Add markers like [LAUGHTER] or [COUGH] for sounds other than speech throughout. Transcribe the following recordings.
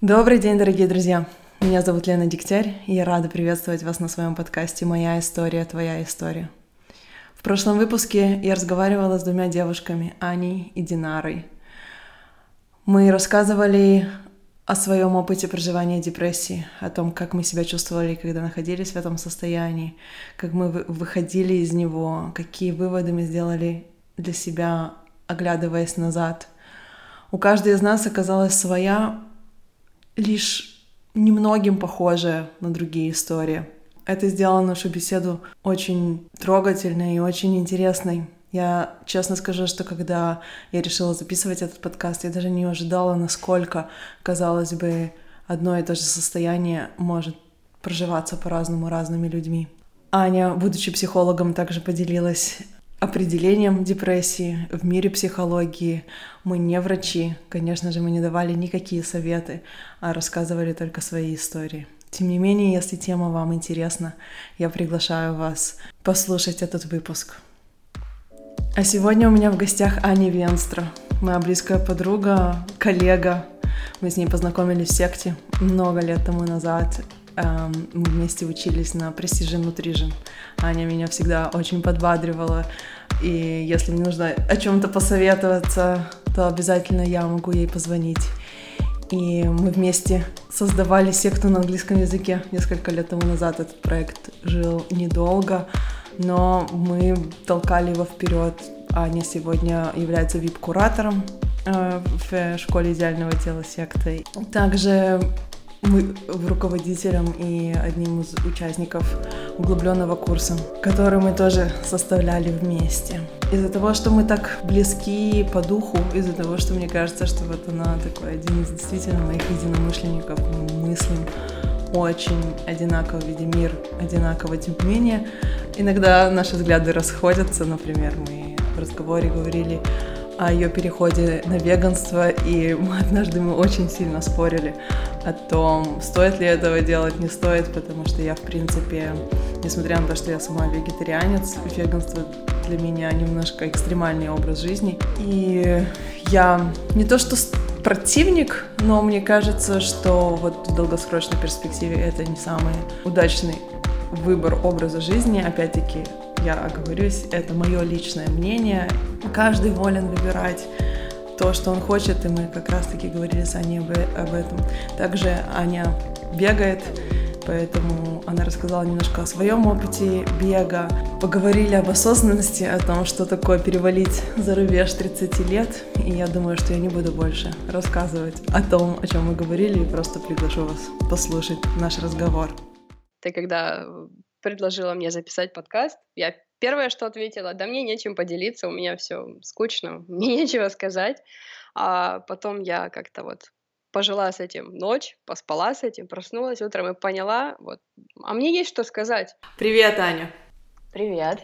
Добрый день, дорогие друзья! Меня зовут Лена Дегтярь, и я рада приветствовать вас на своем подкасте «Моя история, твоя история». В прошлом выпуске я разговаривала с двумя девушками, Аней и Динарой. Мы рассказывали о своем опыте проживания депрессии, о том, как мы себя чувствовали, когда находились в этом состоянии, как мы выходили из него, какие выводы мы сделали для себя, оглядываясь назад. У каждой из нас оказалась своя лишь немногим похожая на другие истории. Это сделало нашу беседу очень трогательной и очень интересной. Я честно скажу, что когда я решила записывать этот подкаст, я даже не ожидала, насколько, казалось бы, одно и то же состояние может проживаться по-разному разными людьми. Аня, будучи психологом, также поделилась определением депрессии в мире психологии. Мы не врачи, конечно же, мы не давали никакие советы, а рассказывали только свои истории. Тем не менее, если тема вам интересна, я приглашаю вас послушать этот выпуск. А сегодня у меня в гостях Аня Венстра, моя близкая подруга, коллега. Мы с ней познакомились в секте много лет тому назад. Эм, мы вместе учились на Precision Nutrition. Аня меня всегда очень подбадривала, и если мне нужно о чем-то посоветоваться, то обязательно я могу ей позвонить. И мы вместе создавали секту на английском языке несколько лет тому назад. Этот проект жил недолго, но мы толкали его вперед. Аня сегодня является вип-куратором э, в школе идеального тела секты. Также мы руководителем и одним из участников углубленного курса, который мы тоже составляли вместе. Из-за того, что мы так близки по духу, из-за того, что мне кажется, что вот она такой один из действительно моих единомышленников, мы мыслим очень одинаково, видим мир одинаково, тем не менее, иногда наши взгляды расходятся, например, мы в разговоре говорили о ее переходе на веганство, и мы однажды мы очень сильно спорили о том, стоит ли этого делать, не стоит, потому что я, в принципе, несмотря на то, что я сама вегетарианец, веганство для меня немножко экстремальный образ жизни. И я не то что противник, но мне кажется, что вот в долгосрочной перспективе это не самый удачный выбор образа жизни. Опять-таки, я оговорюсь, это мое личное мнение. Каждый волен выбирать то, что он хочет, и мы как раз-таки говорили с Аней об этом. Также Аня бегает, поэтому она рассказала немножко о своем опыте бега. Поговорили об осознанности, о том, что такое перевалить за рубеж 30 лет. И я думаю, что я не буду больше рассказывать о том, о чем мы говорили, и просто приглашу вас послушать наш разговор. Ты когда предложила мне записать подкаст, я первое, что ответила, да мне нечем поделиться, у меня все скучно, [LAUGHS] мне нечего сказать. А потом я как-то вот пожила с этим ночь, поспала с этим, проснулась утром и поняла, вот, а мне есть что сказать. Привет, Аня. Привет.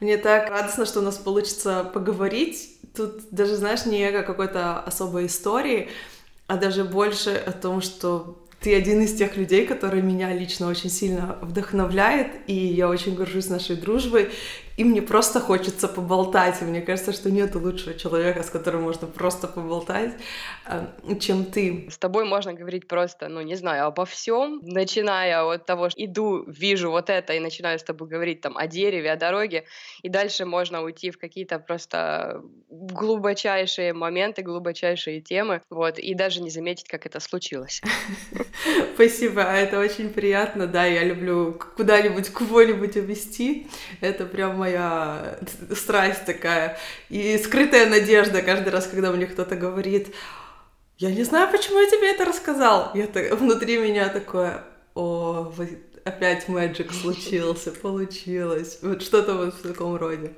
Мне так радостно, что у нас получится поговорить. Тут даже, знаешь, не о какой-то особой истории, а даже больше о том, что ты один из тех людей, который меня лично очень сильно вдохновляет, и я очень горжусь нашей дружбой, и мне просто хочется поболтать, и мне кажется, что нет лучшего человека, с которым можно просто поболтать, э, чем ты. С тобой можно говорить просто, ну, не знаю, обо всем, начиная от того, что иду, вижу вот это, и начинаю с тобой говорить там о дереве, о дороге, и дальше можно уйти в какие-то просто глубочайшие моменты, глубочайшие темы, вот, и даже не заметить, как это случилось. [LAUGHS] Спасибо, это очень приятно, да, я люблю куда-нибудь, кого-нибудь увести, это прям моя страсть такая, и скрытая надежда каждый раз, когда мне кто-то говорит, я не знаю, почему я тебе это рассказал, я так, внутри меня такое, о, опять мэджик случился, получилось. Вот что-то вот в таком роде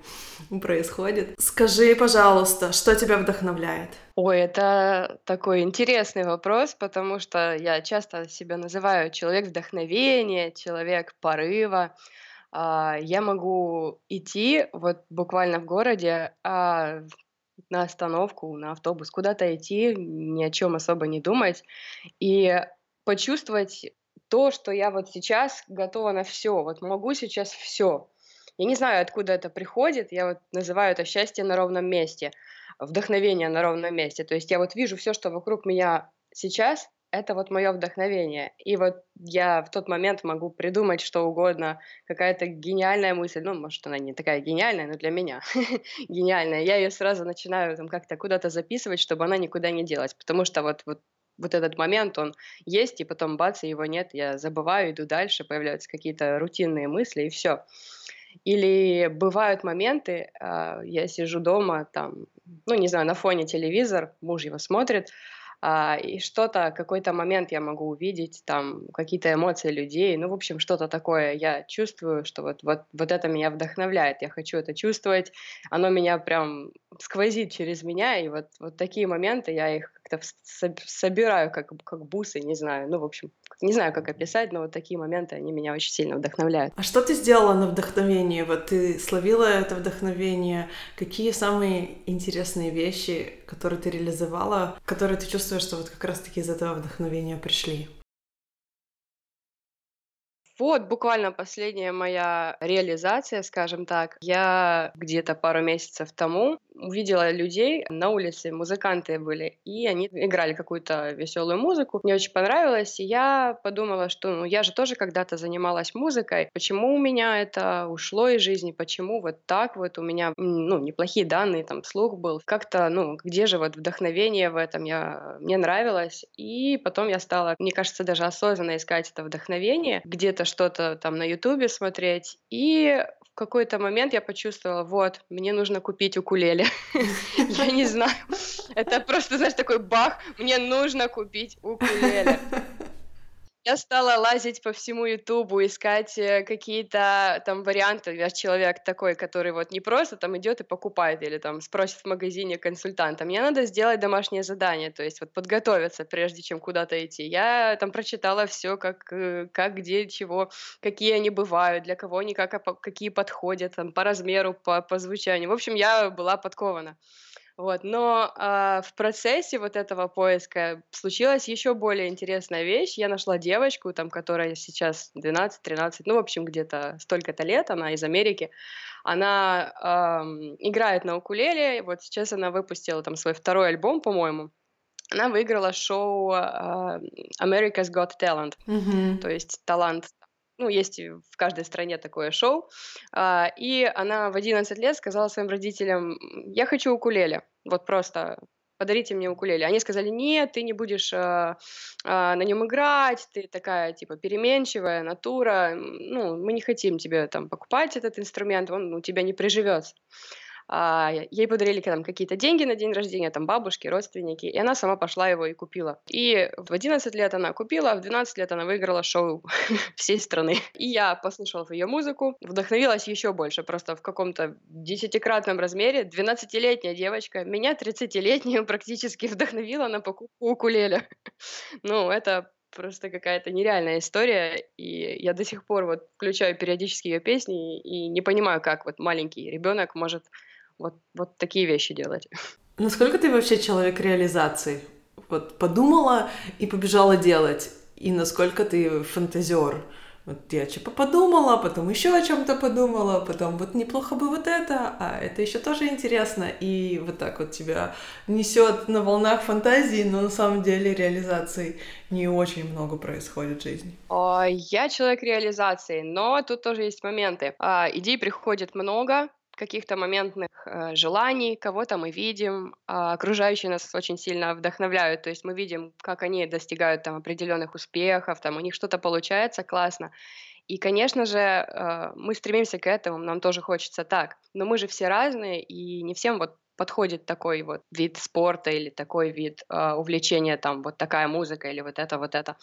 происходит. Скажи, пожалуйста, что тебя вдохновляет? Ой, это такой интересный вопрос, потому что я часто себя называю человек вдохновения, человек порыва. А, я могу идти вот буквально в городе, а, на остановку, на автобус, куда-то идти, ни о чем особо не думать и почувствовать то, что я вот сейчас готова на все, вот могу сейчас все. Я не знаю, откуда это приходит, я вот называю это счастье на ровном месте, вдохновение на ровном месте. То есть я вот вижу все, что вокруг меня сейчас, это вот мое вдохновение. И вот я в тот момент могу придумать что угодно, какая-то гениальная мысль, ну, может, она не такая гениальная, но для меня [LAUGHS] гениальная. Я ее сразу начинаю там как-то куда-то записывать, чтобы она никуда не делась, потому что вот, вот вот этот момент, он есть, и потом бац, и его нет, я забываю, иду дальше, появляются какие-то рутинные мысли, и все. Или бывают моменты, э, я сижу дома, там, ну, не знаю, на фоне телевизор, муж его смотрит, а, и что-то, какой-то момент я могу увидеть, там, какие-то эмоции людей, ну, в общем, что-то такое я чувствую, что вот, вот, вот это меня вдохновляет, я хочу это чувствовать, оно меня прям сквозит через меня, и вот, вот такие моменты, я их как-то собираю, как, как бусы, не знаю, ну, в общем, не знаю, как описать, но вот такие моменты, они меня очень сильно вдохновляют. А что ты сделала на вдохновение? Вот ты словила это вдохновение. Какие самые интересные вещи, которые ты реализовала, которые ты чувствуешь, что вот как раз-таки из этого вдохновения пришли? Вот буквально последняя моя реализация, скажем так. Я где-то пару месяцев тому увидела людей на улице, музыканты были, и они играли какую-то веселую музыку. Мне очень понравилось, и я подумала, что ну, я же тоже когда-то занималась музыкой. Почему у меня это ушло из жизни? Почему вот так вот у меня ну, неплохие данные, там слух был. Как-то, ну, где же вот вдохновение в этом? Я, мне нравилось. И потом я стала, мне кажется, даже осознанно искать это вдохновение, где-то что-то там на Ютубе смотреть. И в какой-то момент я почувствовала, вот, мне нужно купить укулеле. [LAUGHS] Я не [LAUGHS] знаю. Это просто, знаешь, такой бах, мне нужно купить укулеле. [LAUGHS] Я стала лазить по всему Ютубу, искать э, какие-то там варианты. Я человек такой, который вот не просто там идет и покупает или там спросит в магазине консультанта. Мне надо сделать домашнее задание, то есть вот подготовиться, прежде чем куда-то идти. Я там прочитала все, как, э, как, где, чего, какие они бывают, для кого они как, какие подходят, там, по размеру, по, по звучанию. В общем, я была подкована. Вот, но а, в процессе вот этого поиска случилась еще более интересная вещь. Я нашла девочку, там, которая сейчас 12-13, ну, в общем, где-то столько-то лет, она из Америки. Она эм, играет на укулеле, вот сейчас она выпустила там свой второй альбом, по-моему. Она выиграла шоу э, America's Got Talent, mm-hmm. то есть талант ну, есть в каждой стране такое шоу, а, и она в 11 лет сказала своим родителям, я хочу укулеле, вот просто подарите мне укулеле. Они сказали, нет, ты не будешь а, а, на нем играть, ты такая, типа, переменчивая натура, ну, мы не хотим тебе там покупать этот инструмент, он у тебя не приживется ей подарили там какие-то деньги на день рождения, там бабушки, родственники, и она сама пошла его и купила. И в 11 лет она купила, а в 12 лет она выиграла шоу [LAUGHS] всей страны. И я послушала ее музыку, вдохновилась еще больше, просто в каком-то десятикратном размере. 12-летняя девочка, меня 30-летнюю практически вдохновила на покупку укулеле. [LAUGHS] ну, это просто какая-то нереальная история, и я до сих пор вот включаю периодически ее песни и не понимаю, как вот маленький ребенок может вот, вот такие вещи делать. [LAUGHS] Насколько ты вообще человек реализации? Вот подумала и побежала делать. И насколько ты фантазер? Вот я типа подумала, потом еще о чем-то подумала, потом вот неплохо бы вот это, а это еще тоже интересно. И вот так вот тебя несет на волнах фантазии, но на самом деле реализации не очень много происходит в жизни. Я человек реализации, но тут тоже есть моменты. А, идей приходит много, каких-то моментных э, желаний, кого-то мы видим, а окружающие нас очень сильно вдохновляют, то есть мы видим, как они достигают там определенных успехов, там у них что-то получается классно. И, конечно же, э, мы стремимся к этому, нам тоже хочется так, но мы же все разные, и не всем вот подходит такой вот вид спорта или такой вид э, увлечения, там вот такая музыка или вот это, вот это.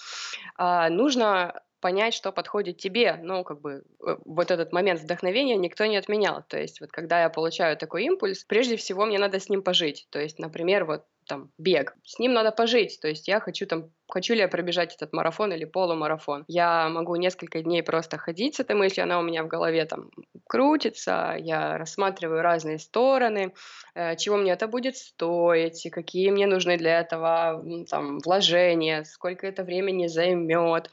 Э, нужно понять, что подходит тебе. Ну, как бы э, вот этот момент вдохновения никто не отменял. То есть вот когда я получаю такой импульс, прежде всего мне надо с ним пожить. То есть, например, вот там бег. С ним надо пожить. То есть я хочу там, хочу ли я пробежать этот марафон или полумарафон. Я могу несколько дней просто ходить с этой мыслью, она у меня в голове там крутится, я рассматриваю разные стороны, э, чего мне это будет стоить, какие мне нужны для этого там вложения, сколько это времени займет,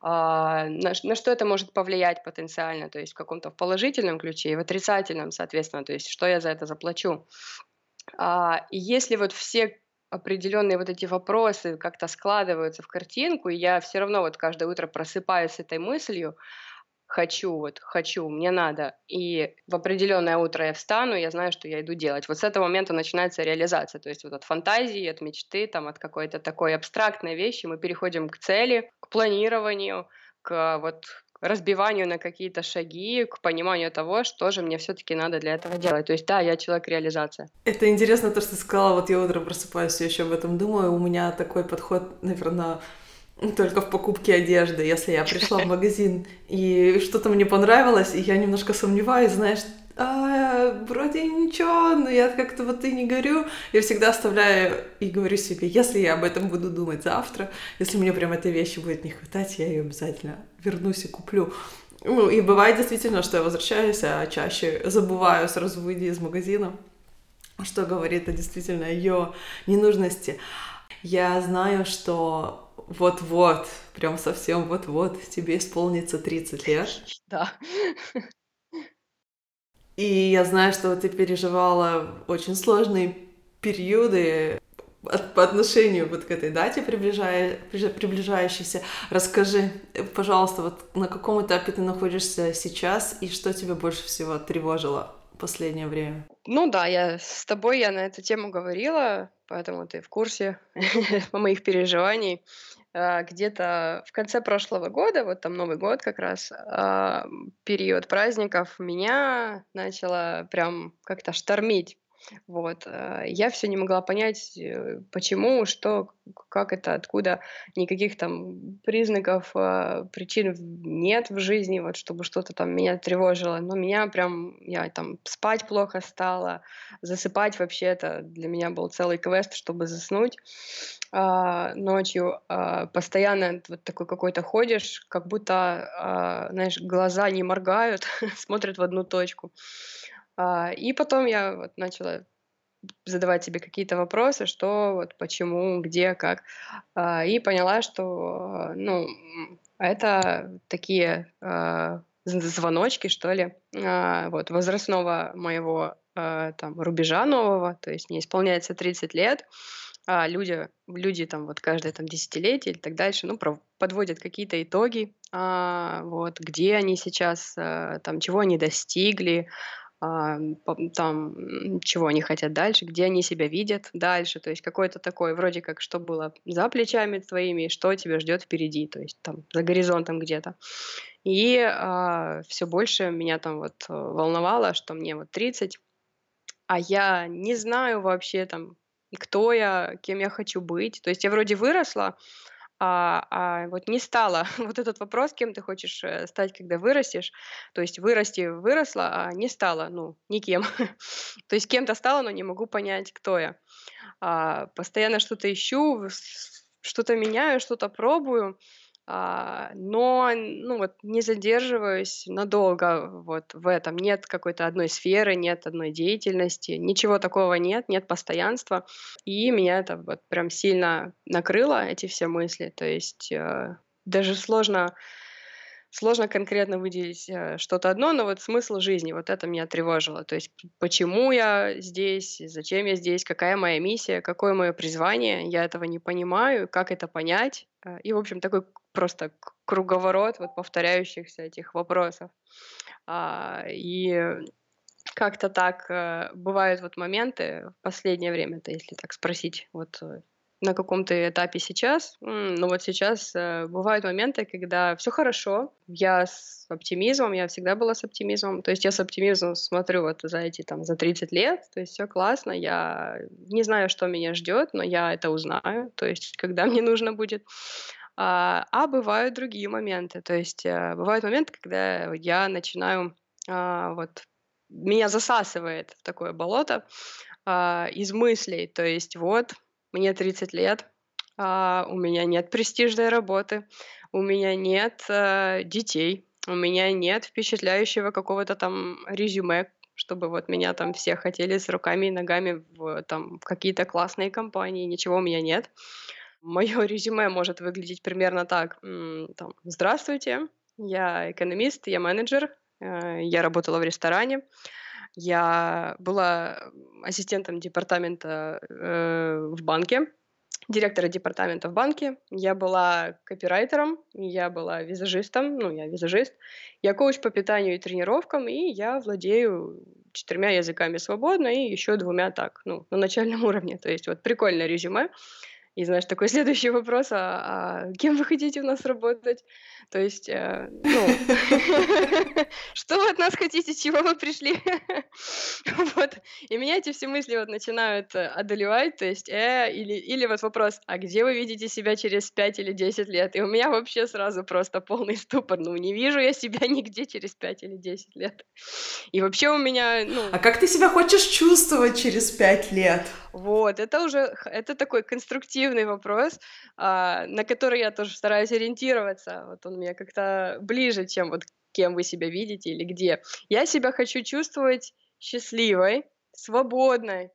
а, на, на что это может повлиять потенциально, то есть в каком-то положительном ключе и в отрицательном, соответственно, то есть что я за это заплачу. А, и если вот все определенные вот эти вопросы как-то складываются в картинку, и я все равно вот каждое утро просыпаюсь с этой мыслью, хочу, вот хочу, мне надо. И в определенное утро я встану, я знаю, что я иду делать. Вот с этого момента начинается реализация. То есть вот от фантазии, от мечты, там, от какой-то такой абстрактной вещи мы переходим к цели, к планированию, к вот разбиванию на какие-то шаги, к пониманию того, что же мне все-таки надо для этого делать. То есть, да, я человек реализация. Это интересно то, что ты сказала, вот я утром просыпаюсь и еще об этом думаю. У меня такой подход, наверное, только в покупке одежды. Если я пришла в магазин и что-то мне понравилось, и я немножко сомневаюсь, знаешь, а, вроде ничего, но я как-то вот и не горю. Я всегда оставляю и говорю себе, если я об этом буду думать завтра, если мне прям этой вещи будет не хватать, я ее обязательно вернусь и куплю. Ну, и бывает действительно, что я возвращаюсь, а чаще забываю сразу выйти из магазина, что говорит о действительно ее ненужности. Я знаю, что вот-вот, прям совсем вот-вот, тебе исполнится 30 лет. Да. И я знаю, что ты переживала очень сложные периоды по отношению вот к этой дате приближая, приближающейся. Расскажи, пожалуйста, вот на каком этапе ты находишься сейчас и что тебя больше всего тревожило в последнее время? Ну да, я с тобой я на эту тему говорила, поэтому ты в курсе [LAUGHS] моих переживаний. А, где-то в конце прошлого года, вот там Новый год как раз, а, период праздников, меня начало прям как-то штормить. Вот. Э, я все не могла понять, э, почему, что, как это, откуда. Никаких там признаков, а, причин нет в жизни, вот чтобы что-то там меня тревожило. Но меня прям, я там спать плохо стала, засыпать вообще это для меня был целый квест, чтобы заснуть а, ночью. А, постоянно вот такой какой-то ходишь, как будто, а, знаешь, глаза не моргают, [LAUGHS] смотрят в одну точку. А, и потом я вот начала задавать себе какие-то вопросы, что, вот, почему, где, как. А, и поняла, что, ну, это такие а, звоночки, что ли, вот, возрастного моего там рубежа нового, то есть не исполняется 30 лет, а люди, люди там вот каждое там десятилетие или так дальше, ну, подводят какие-то итоги, а, вот, где они сейчас, а, там, чего они достигли, там, чего они хотят дальше, где они себя видят дальше, то есть какой-то такой, вроде как, что было за плечами твоими, что тебя ждет впереди, то есть там за горизонтом где-то. И а, все больше меня там вот волновало, что мне вот 30, а я не знаю вообще там, кто я, кем я хочу быть. То есть я вроде выросла, а, а вот не стала. [LAUGHS] Вот этот вопрос, кем ты хочешь э, стать, когда вырастешь, то есть вырасти выросла, а не стала, ну, никем. [LAUGHS] то есть кем-то стала, но не могу понять, кто я. А, постоянно что-то ищу, что-то меняю, что-то пробую, а, но, ну вот, не задерживаюсь надолго вот в этом. Нет какой-то одной сферы, нет одной деятельности, ничего такого нет, нет постоянства. И меня это вот прям сильно накрыло, эти все мысли. То есть э, даже сложно сложно конкретно выделить э, что-то одно, но вот смысл жизни, вот это меня тревожило. То есть почему я здесь, зачем я здесь, какая моя миссия, какое мое призвание, я этого не понимаю, как это понять. Э, и, в общем, такой просто круговорот вот повторяющихся этих вопросов. А, и как-то так э, бывают вот моменты в последнее время, то если так спросить, вот э, на каком-то этапе сейчас, ну вот сейчас э, бывают моменты, когда все хорошо, я с оптимизмом, я всегда была с оптимизмом, то есть я с оптимизмом смотрю вот за эти там за 30 лет, то есть все классно, я не знаю, что меня ждет, но я это узнаю, то есть [LAUGHS] когда мне нужно будет. А, а бывают другие моменты. То есть а, бывают моменты, когда я начинаю а, вот меня засасывает в такое болото а, из мыслей. То есть вот мне 30 лет, а, у меня нет престижной работы, у меня нет а, детей, у меня нет впечатляющего какого-то там резюме, чтобы вот меня там все хотели с руками и ногами в, там, в какие-то классные компании, ничего у меня нет. Мое резюме может выглядеть примерно так. Там, Здравствуйте, я экономист, я менеджер, э, я работала в ресторане, Я была ассистентом департамента э, в банке, директора департамента в банке. Я была копирайтером, я была визажистом, ну, я визажист. Я коуч по питанию и тренировкам, и я владею четырьмя языками свободно и еще двумя так, ну, на начальном [LAUGHS] уровне. То есть вот прикольное резюме. И, знаешь, такой [LAUGHS] следующий вопрос, а, а кем вы хотите у нас работать? То есть, э, ну, [LAUGHS] что вы от нас хотите, чего вы пришли? [LAUGHS] вот. И меня эти все мысли вот начинают э, одолевать, то есть, э, или, или вот вопрос, а где вы видите себя через 5 или 10 лет? И у меня вообще сразу просто полный ступор, ну, не вижу я себя нигде через 5 или 10 лет. И вообще у меня, ну... А как ты себя хочешь чувствовать через 5 лет? Вот, это уже, это такой конструктивный вопрос, а, на который я тоже стараюсь ориентироваться. Вот он мне как-то ближе, чем вот кем вы себя видите или где. Я себя хочу чувствовать счастливой, свободной,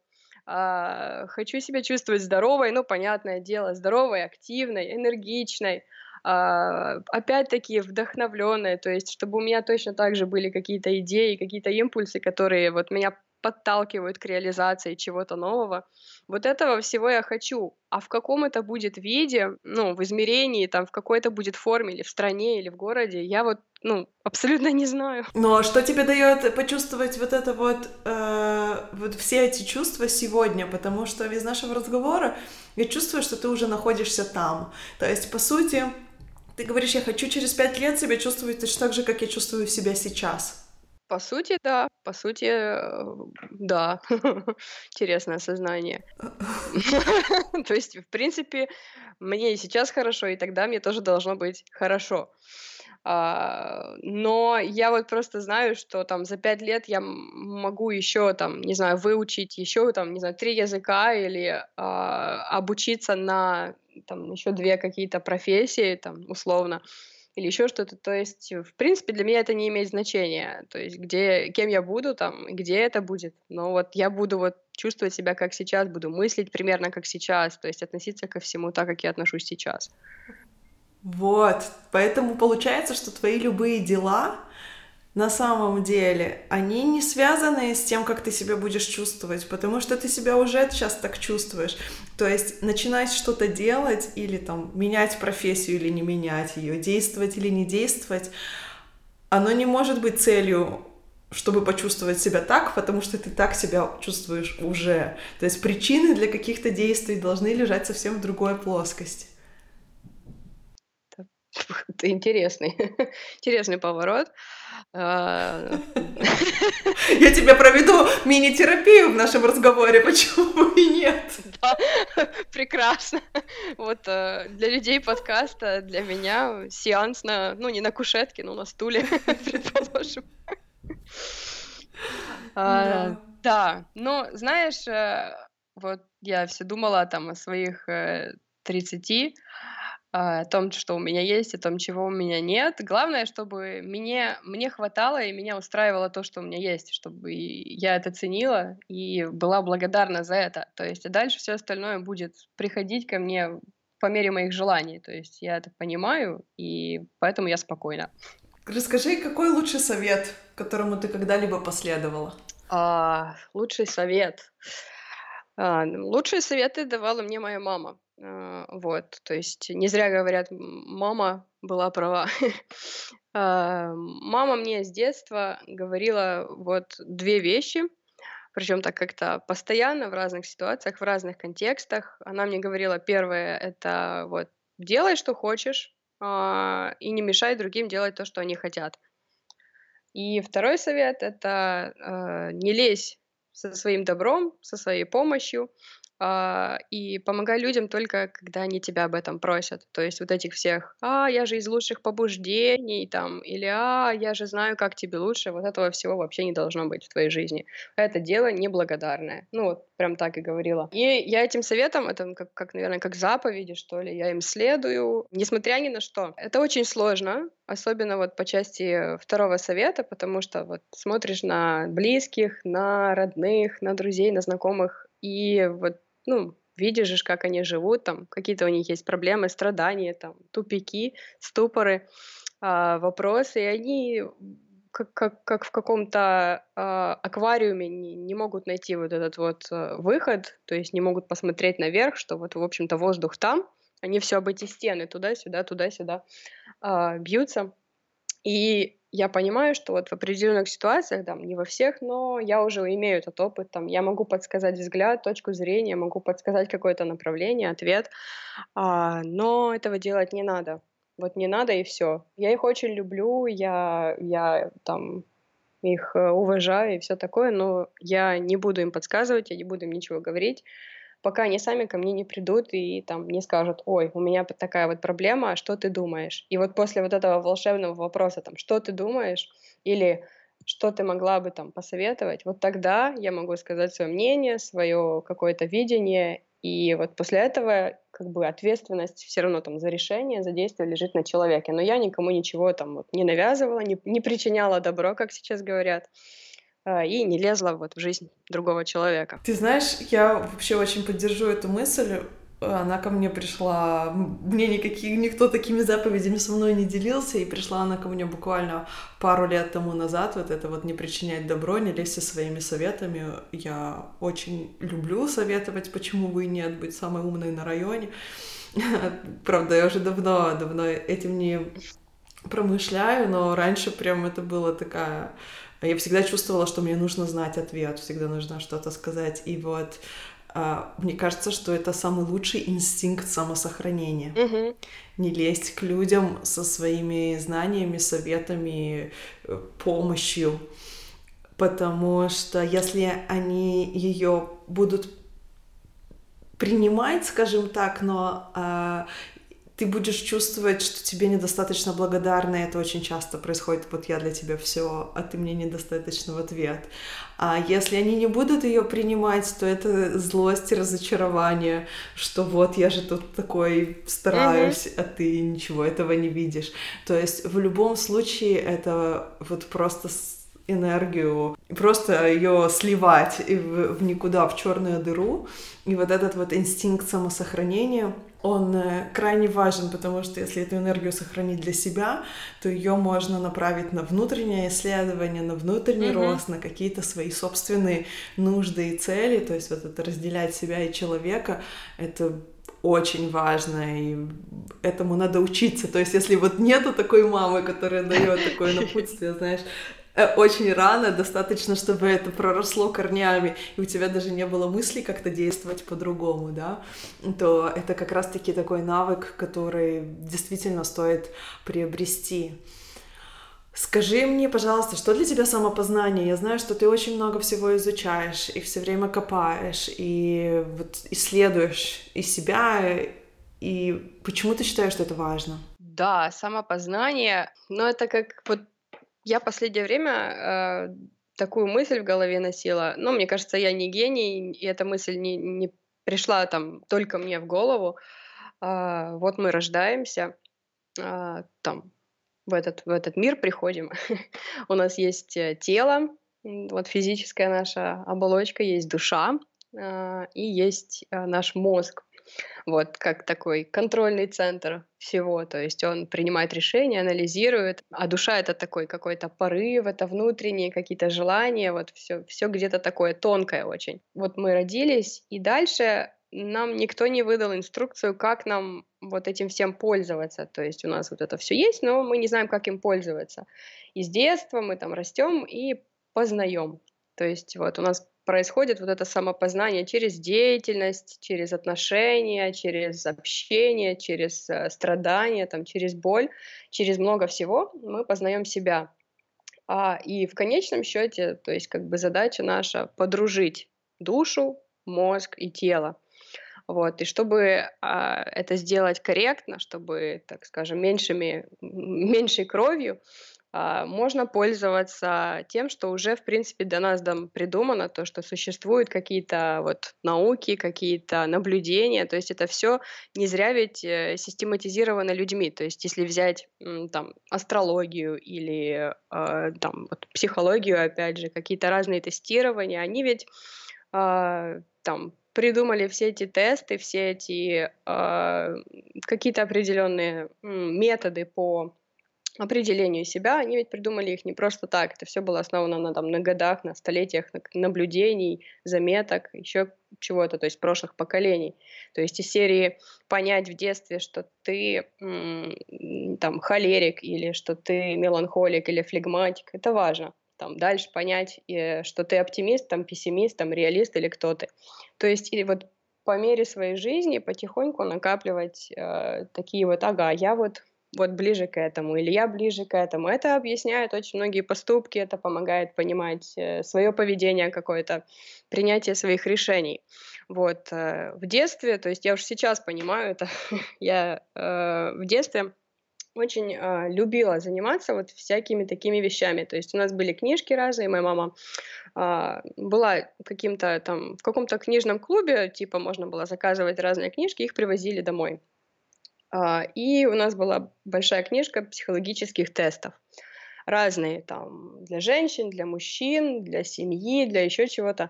а, хочу себя чувствовать здоровой, ну, понятное дело, здоровой, активной, энергичной, а, опять-таки вдохновленной, то есть чтобы у меня точно так же были какие-то идеи, какие-то импульсы, которые вот меня подталкивают к реализации чего-то нового. Вот этого всего я хочу. А в каком это будет виде, ну, в измерении, там, в какой это будет форме, или в стране, или в городе, я вот, ну, абсолютно не знаю. Ну, а что тебе дает почувствовать вот это вот, э, вот все эти чувства сегодня? Потому что из нашего разговора я чувствую, что ты уже находишься там. То есть, по сути, ты говоришь, я хочу через пять лет себя чувствовать точно так же, как я чувствую себя сейчас. По сути, да. По сути, э, да. [LAUGHS] Интересное осознание. [LAUGHS] То есть, в принципе, мне и сейчас хорошо, и тогда мне тоже должно быть хорошо. А, но я вот просто знаю, что там за пять лет я могу еще там, не знаю, выучить еще там, не знаю, три языка или а, обучиться на там еще две какие-то профессии, там, условно или еще что-то. То есть, в принципе, для меня это не имеет значения. То есть, где, кем я буду там, где это будет. Но вот я буду вот чувствовать себя как сейчас, буду мыслить примерно как сейчас, то есть относиться ко всему так, как я отношусь сейчас. Вот, поэтому получается, что твои любые дела на самом деле, они не связаны с тем, как ты себя будешь чувствовать, потому что ты себя уже сейчас так чувствуешь. То есть начинать что-то делать или там менять профессию или не менять ее, действовать или не действовать, оно не может быть целью чтобы почувствовать себя так, потому что ты так себя чувствуешь уже. То есть причины для каких-то действий должны лежать совсем в другой плоскости. Это [LAUGHS] интересный, [LAUGHS] интересный поворот. Я тебе проведу мини-терапию в нашем разговоре, почему бы и нет? Да, прекрасно. Вот э, для людей подкаста, для меня сеанс на, ну, не на кушетке, но на стуле, [LAUGHS] предположим. А, да. да, но знаешь, э, вот я все думала там о своих 30, э, о том, что у меня есть, о том, чего у меня нет. Главное, чтобы мне, мне хватало и меня устраивало то, что у меня есть, чтобы я это ценила и была благодарна за это. То есть, а дальше все остальное будет приходить ко мне по мере моих желаний. То есть я это понимаю, и поэтому я спокойна. Расскажи, какой лучший совет, которому ты когда-либо последовала? А, лучший совет. А, лучшие советы давала мне моя мама. А, вот, то есть не зря говорят, мама была права. [LAUGHS] А, мама мне с детства говорила вот две вещи, причем так как-то постоянно в разных ситуациях, в разных контекстах. Она мне говорила, первое, это вот делай, что хочешь, а, и не мешай другим делать то, что они хотят. И второй совет это не лезь со своим добром, со своей помощью, и помогай людям только, когда они тебя об этом просят. То есть вот этих всех, а, я же из лучших побуждений, там, или а, я же знаю, как тебе лучше, вот этого всего вообще не должно быть в твоей жизни. Это дело неблагодарное. Ну, вот прям так и говорила. И я этим советом, это как, как, наверное, как заповеди, что ли, я им следую, несмотря ни на что. Это очень сложно, особенно вот по части второго совета, потому что вот смотришь на близких, на родных, на друзей, на знакомых, и вот ну, видишь, как они живут, там какие-то у них есть проблемы, страдания, там тупики, ступоры, а, вопросы, и они как, как, как в каком-то э, аквариуме не, не могут найти вот этот вот э, выход, то есть не могут посмотреть наверх, что вот, в общем-то, воздух там, они все об эти стены туда-сюда, туда-сюда э, бьются. И я понимаю, что вот в определенных ситуациях, там, не во всех, но я уже имею этот опыт, там, я могу подсказать взгляд, точку зрения, могу подсказать какое-то направление, ответ, а, но этого делать не надо. Вот не надо и все. Я их очень люблю, я, я там их э, уважаю и все такое, но я не буду им подсказывать, я не буду им ничего говорить, пока они сами ко мне не придут и там не скажут, ой, у меня такая вот проблема, а что ты думаешь? И вот после вот этого волшебного вопроса, там, что ты думаешь? Или что ты могла бы там посоветовать? Вот тогда я могу сказать свое мнение, свое какое-то видение, и вот после этого как бы ответственность все равно там за решение, за действие лежит на человеке. Но я никому ничего там вот не навязывала, не, не причиняла добро, как сейчас говорят. А, и не лезла вот в жизнь другого человека. Ты знаешь, я вообще очень поддержу эту мысль. Она ко мне пришла, мне никаких, никто такими заповедями со мной не делился, и пришла она ко мне буквально пару лет тому назад, вот это вот не причинять добро, не лезть со своими советами. Я очень люблю советовать, почему бы и нет, быть самой умной на районе. [LAUGHS] Правда, я уже давно, давно этим не промышляю, но раньше прям это было такая я всегда чувствовала, что мне нужно знать ответ, всегда нужно что-то сказать. И вот а, мне кажется, что это самый лучший инстинкт самосохранения. Mm-hmm. Не лезть к людям со своими знаниями, советами, э, помощью. Потому что если они ее будут принимать, скажем так, но а, ты будешь чувствовать, что тебе недостаточно благодарны, это очень часто происходит, вот я для тебя все, а ты мне недостаточно в ответ. А если они не будут ее принимать, то это злость и разочарование, что вот я же тут такой стараюсь, mm-hmm. а ты ничего этого не видишь. То есть в любом случае это вот просто энергию, просто ее сливать в, в никуда, в черную дыру. И вот этот вот инстинкт самосохранения — он э, крайне важен, потому что если эту энергию сохранить для себя, то ее можно направить на внутреннее исследование, на внутренний mm-hmm. рост, на какие-то свои собственные нужды и цели. То есть вот это разделять себя и человека, это очень важно, и этому надо учиться. То есть, если вот нету такой мамы, которая дает такое напутствие, знаешь, очень рано, достаточно, чтобы это проросло корнями, и у тебя даже не было мысли как-то действовать по-другому, да, то это как раз-таки такой навык, который действительно стоит приобрести. Скажи мне, пожалуйста, что для тебя самопознание? Я знаю, что ты очень много всего изучаешь и все время копаешь и вот исследуешь и себя, и почему ты считаешь, что это важно? Да, самопознание, но это как вот я последнее время э, такую мысль в голове носила. Ну, мне кажется, я не гений, и эта мысль не, не пришла там только мне в голову. Э, вот мы рождаемся, э, там в этот, в этот мир приходим. [LAUGHS] У нас есть э, тело, вот физическая наша оболочка, есть душа э, и есть э, наш мозг вот как такой контрольный центр всего, то есть он принимает решения, анализирует, а душа это такой какой-то порыв, это внутренние какие-то желания, вот все, все где-то такое тонкое очень. Вот мы родились, и дальше нам никто не выдал инструкцию, как нам вот этим всем пользоваться. То есть у нас вот это все есть, но мы не знаем, как им пользоваться. И с детства мы там растем и познаем. То есть вот у нас происходит вот это самопознание через деятельность, через отношения, через общение, через э, страдания, там, через боль, через много всего мы познаем себя. А, и в конечном счете, то есть как бы задача наша подружить душу, мозг и тело. Вот, и чтобы а, это сделать корректно, чтобы, так скажем, меньшими, меньшей кровью, можно пользоваться тем, что уже, в принципе, до нас там придумано, то, что существуют какие-то вот науки, какие-то наблюдения, то есть это все не зря ведь э, систематизировано людьми, то есть если взять там астрологию или э, там вот, психологию, опять же, какие-то разные тестирования, они ведь э, там придумали все эти тесты, все эти э, какие-то определенные методы по определению себя, они ведь придумали их не просто так. Это все было основано на, там, на годах, на столетиях на наблюдений, заметок, еще чего-то, то есть прошлых поколений. То есть из серии понять в детстве, что ты там холерик или что ты меланхолик или флегматик, это важно. Там дальше понять, э, что ты оптимист, там пессимист, там реалист или кто ты. То есть и вот по мере своей жизни потихоньку накапливать э, такие вот, ага, я вот вот ближе к этому, или я ближе к этому. Это объясняет очень многие поступки, это помогает понимать э, свое поведение какое-то, принятие своих решений. Вот э, в детстве, то есть я уже сейчас понимаю это, [LAUGHS] я э, в детстве очень э, любила заниматься вот всякими такими вещами. То есть у нас были книжки разные, моя мама э, была каким-то там в каком-то книжном клубе, типа можно было заказывать разные книжки, их привозили домой. А, и у нас была большая книжка психологических тестов. Разные там для женщин, для мужчин, для семьи, для еще чего-то.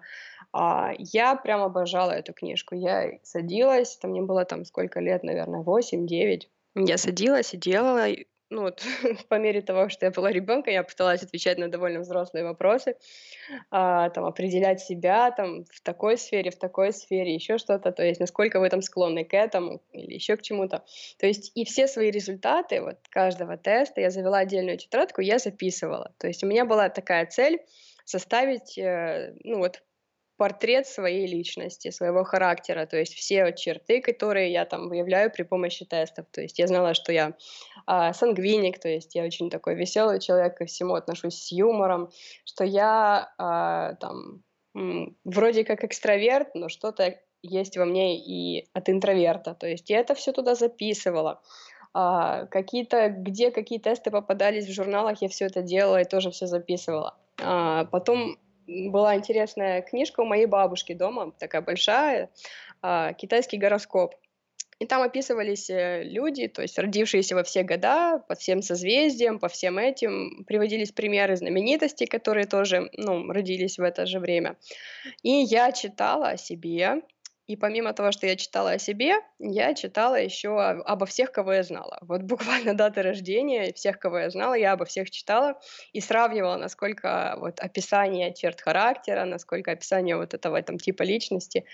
А, я прям обожала эту книжку. Я садилась, там мне было там сколько лет, наверное, 8-9. Я садилась и делала, ну вот [LAUGHS] по мере того, что я была ребенком, я пыталась отвечать на довольно взрослые вопросы, а, там определять себя там в такой сфере, в такой сфере, еще что-то, то есть насколько вы там склонны к этому или еще к чему-то. То есть и все свои результаты вот каждого теста я завела отдельную тетрадку, я записывала. То есть у меня была такая цель составить, э, ну вот портрет своей личности, своего характера, то есть все черты, которые я там выявляю при помощи тестов. То есть я знала, что я а, сангвиник, то есть я очень такой веселый человек, ко всему отношусь с юмором, что я а, там вроде как экстраверт, но что-то есть во мне и от интроверта. То есть я это все туда записывала. А, какие-то, где какие тесты попадались в журналах, я все это делала и тоже все записывала. А, потом была интересная книжка у моей бабушки дома, такая большая, а, «Китайский гороскоп». И там описывались э, люди, то есть родившиеся во все года, по всем созвездиям, по всем этим. Приводились примеры знаменитостей, которые тоже ну, родились в это же время. И я читала о себе, и помимо того, что я читала о себе, я читала еще обо всех, кого я знала. Вот [LAUGHS] буквально даты рождения всех, кого я знала, я обо всех читала и сравнивала, насколько вот описание черт характера, насколько описание вот этого там типа личности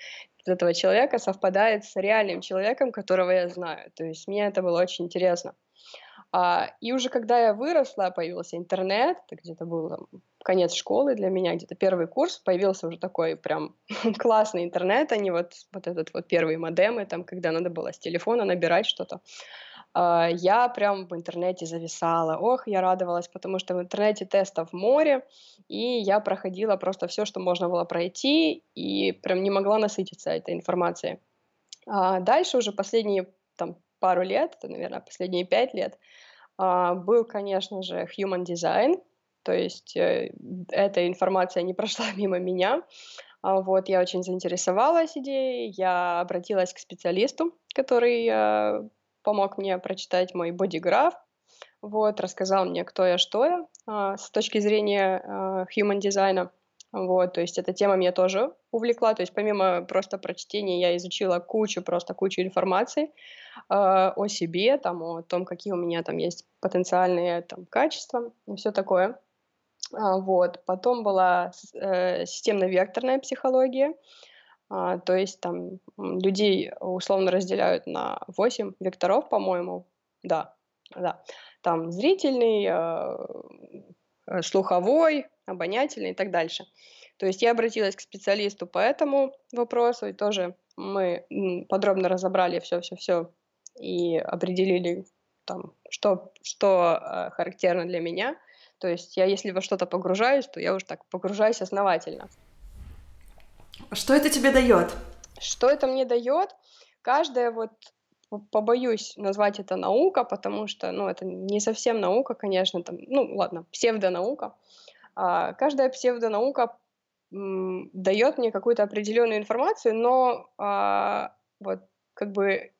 этого человека совпадает с реальным человеком, которого я знаю. То есть мне это было очень интересно. А, и уже когда я выросла, появился интернет, это где-то был там, конец школы для меня, где-то первый курс, появился уже такой прям [LAUGHS] классный интернет, а не вот, вот этот вот первый модемы, там, когда надо было с телефона набирать что-то. А, я прям в интернете зависала. Ох, я радовалась, потому что в интернете тестов море, и я проходила просто все, что можно было пройти, и прям не могла насытиться этой информацией. А дальше уже последние там пару лет, это, наверное, последние пять лет, а, был, конечно же, Human Design, то есть э, эта информация не прошла [LAUGHS] мимо меня. А, вот, я очень заинтересовалась идеей, я обратилась к специалисту, который э, помог мне прочитать мой бодиграф, вот, рассказал мне, кто я, что я а, с точки зрения э, human дизайна. Вот, то есть эта тема меня тоже увлекла. То есть помимо просто прочтения я изучила кучу, просто кучу информации э, о себе, там, о том, какие у меня там есть потенциальные там качества и все такое. А, вот. Потом была э, системно-векторная психология. А, то есть там людей условно разделяют на 8 векторов, по-моему. Да, да. Там зрительный, э, слуховой, обонятельный и так дальше. То есть я обратилась к специалисту по этому вопросу, и тоже мы подробно разобрали все-все-все и определили, там, что, что э, характерно для меня. То есть я, если во что-то погружаюсь, то я уже так погружаюсь основательно. Что это тебе дает? Что это мне дает? Каждая вот побоюсь назвать это наука, потому что, ну, это не совсем наука, конечно, там, ну, ладно, псевдонаука. А, каждая псевдонаука м, дает мне какую-то определенную информацию, но а, вот как бы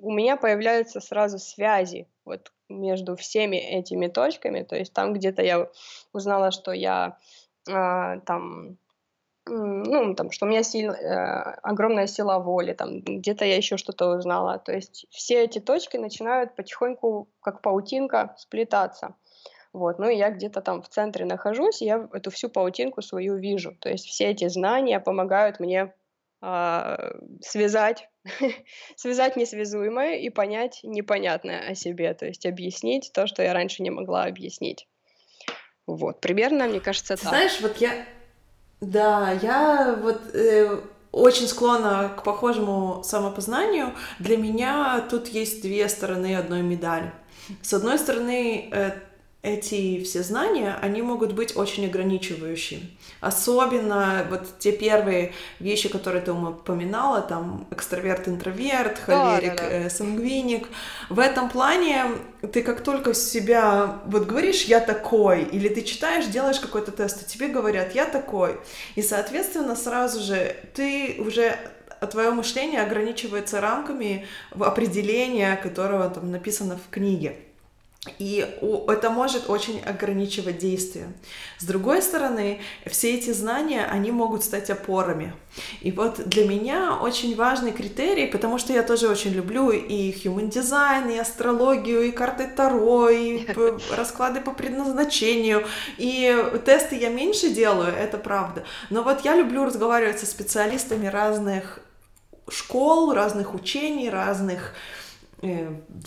у меня появляются сразу связи вот между всеми этими точками. То есть там где-то я узнала, что я а, там ну, там, что у меня сильно, э, огромная сила воли, там, где-то я еще что-то узнала. То есть все эти точки начинают потихоньку, как паутинка, сплетаться. Вот, ну и я где-то там в центре нахожусь, и я эту всю паутинку свою вижу. То есть все эти знания помогают мне э, связать, [LAUGHS] связать несвязуемое и понять непонятное о себе, то есть объяснить то, что я раньше не могла объяснить. Вот, примерно, мне кажется, так. Знаешь, вот я да, я вот э, очень склонна к похожему самопознанию. Для меня тут есть две стороны одной медали. С одной стороны, э, эти все знания, они могут быть очень ограничивающими. Особенно вот те первые вещи, которые ты упоминала, там экстраверт, интроверт, холерик, да, да, да. Э, сангвиник. В этом плане ты как только себя вот говоришь «я такой», или ты читаешь, делаешь какой-то тест, и тебе говорят «я такой», и, соответственно, сразу же ты уже твое мышление ограничивается рамками определения, которого там написано в книге. И это может очень ограничивать действия. С другой стороны, все эти знания, они могут стать опорами. И вот для меня очень важный критерий, потому что я тоже очень люблю и human design, и астрологию, и карты Таро, и [LAUGHS] расклады по предназначению, и тесты я меньше делаю, это правда. Но вот я люблю разговаривать со специалистами разных школ, разных учений, разных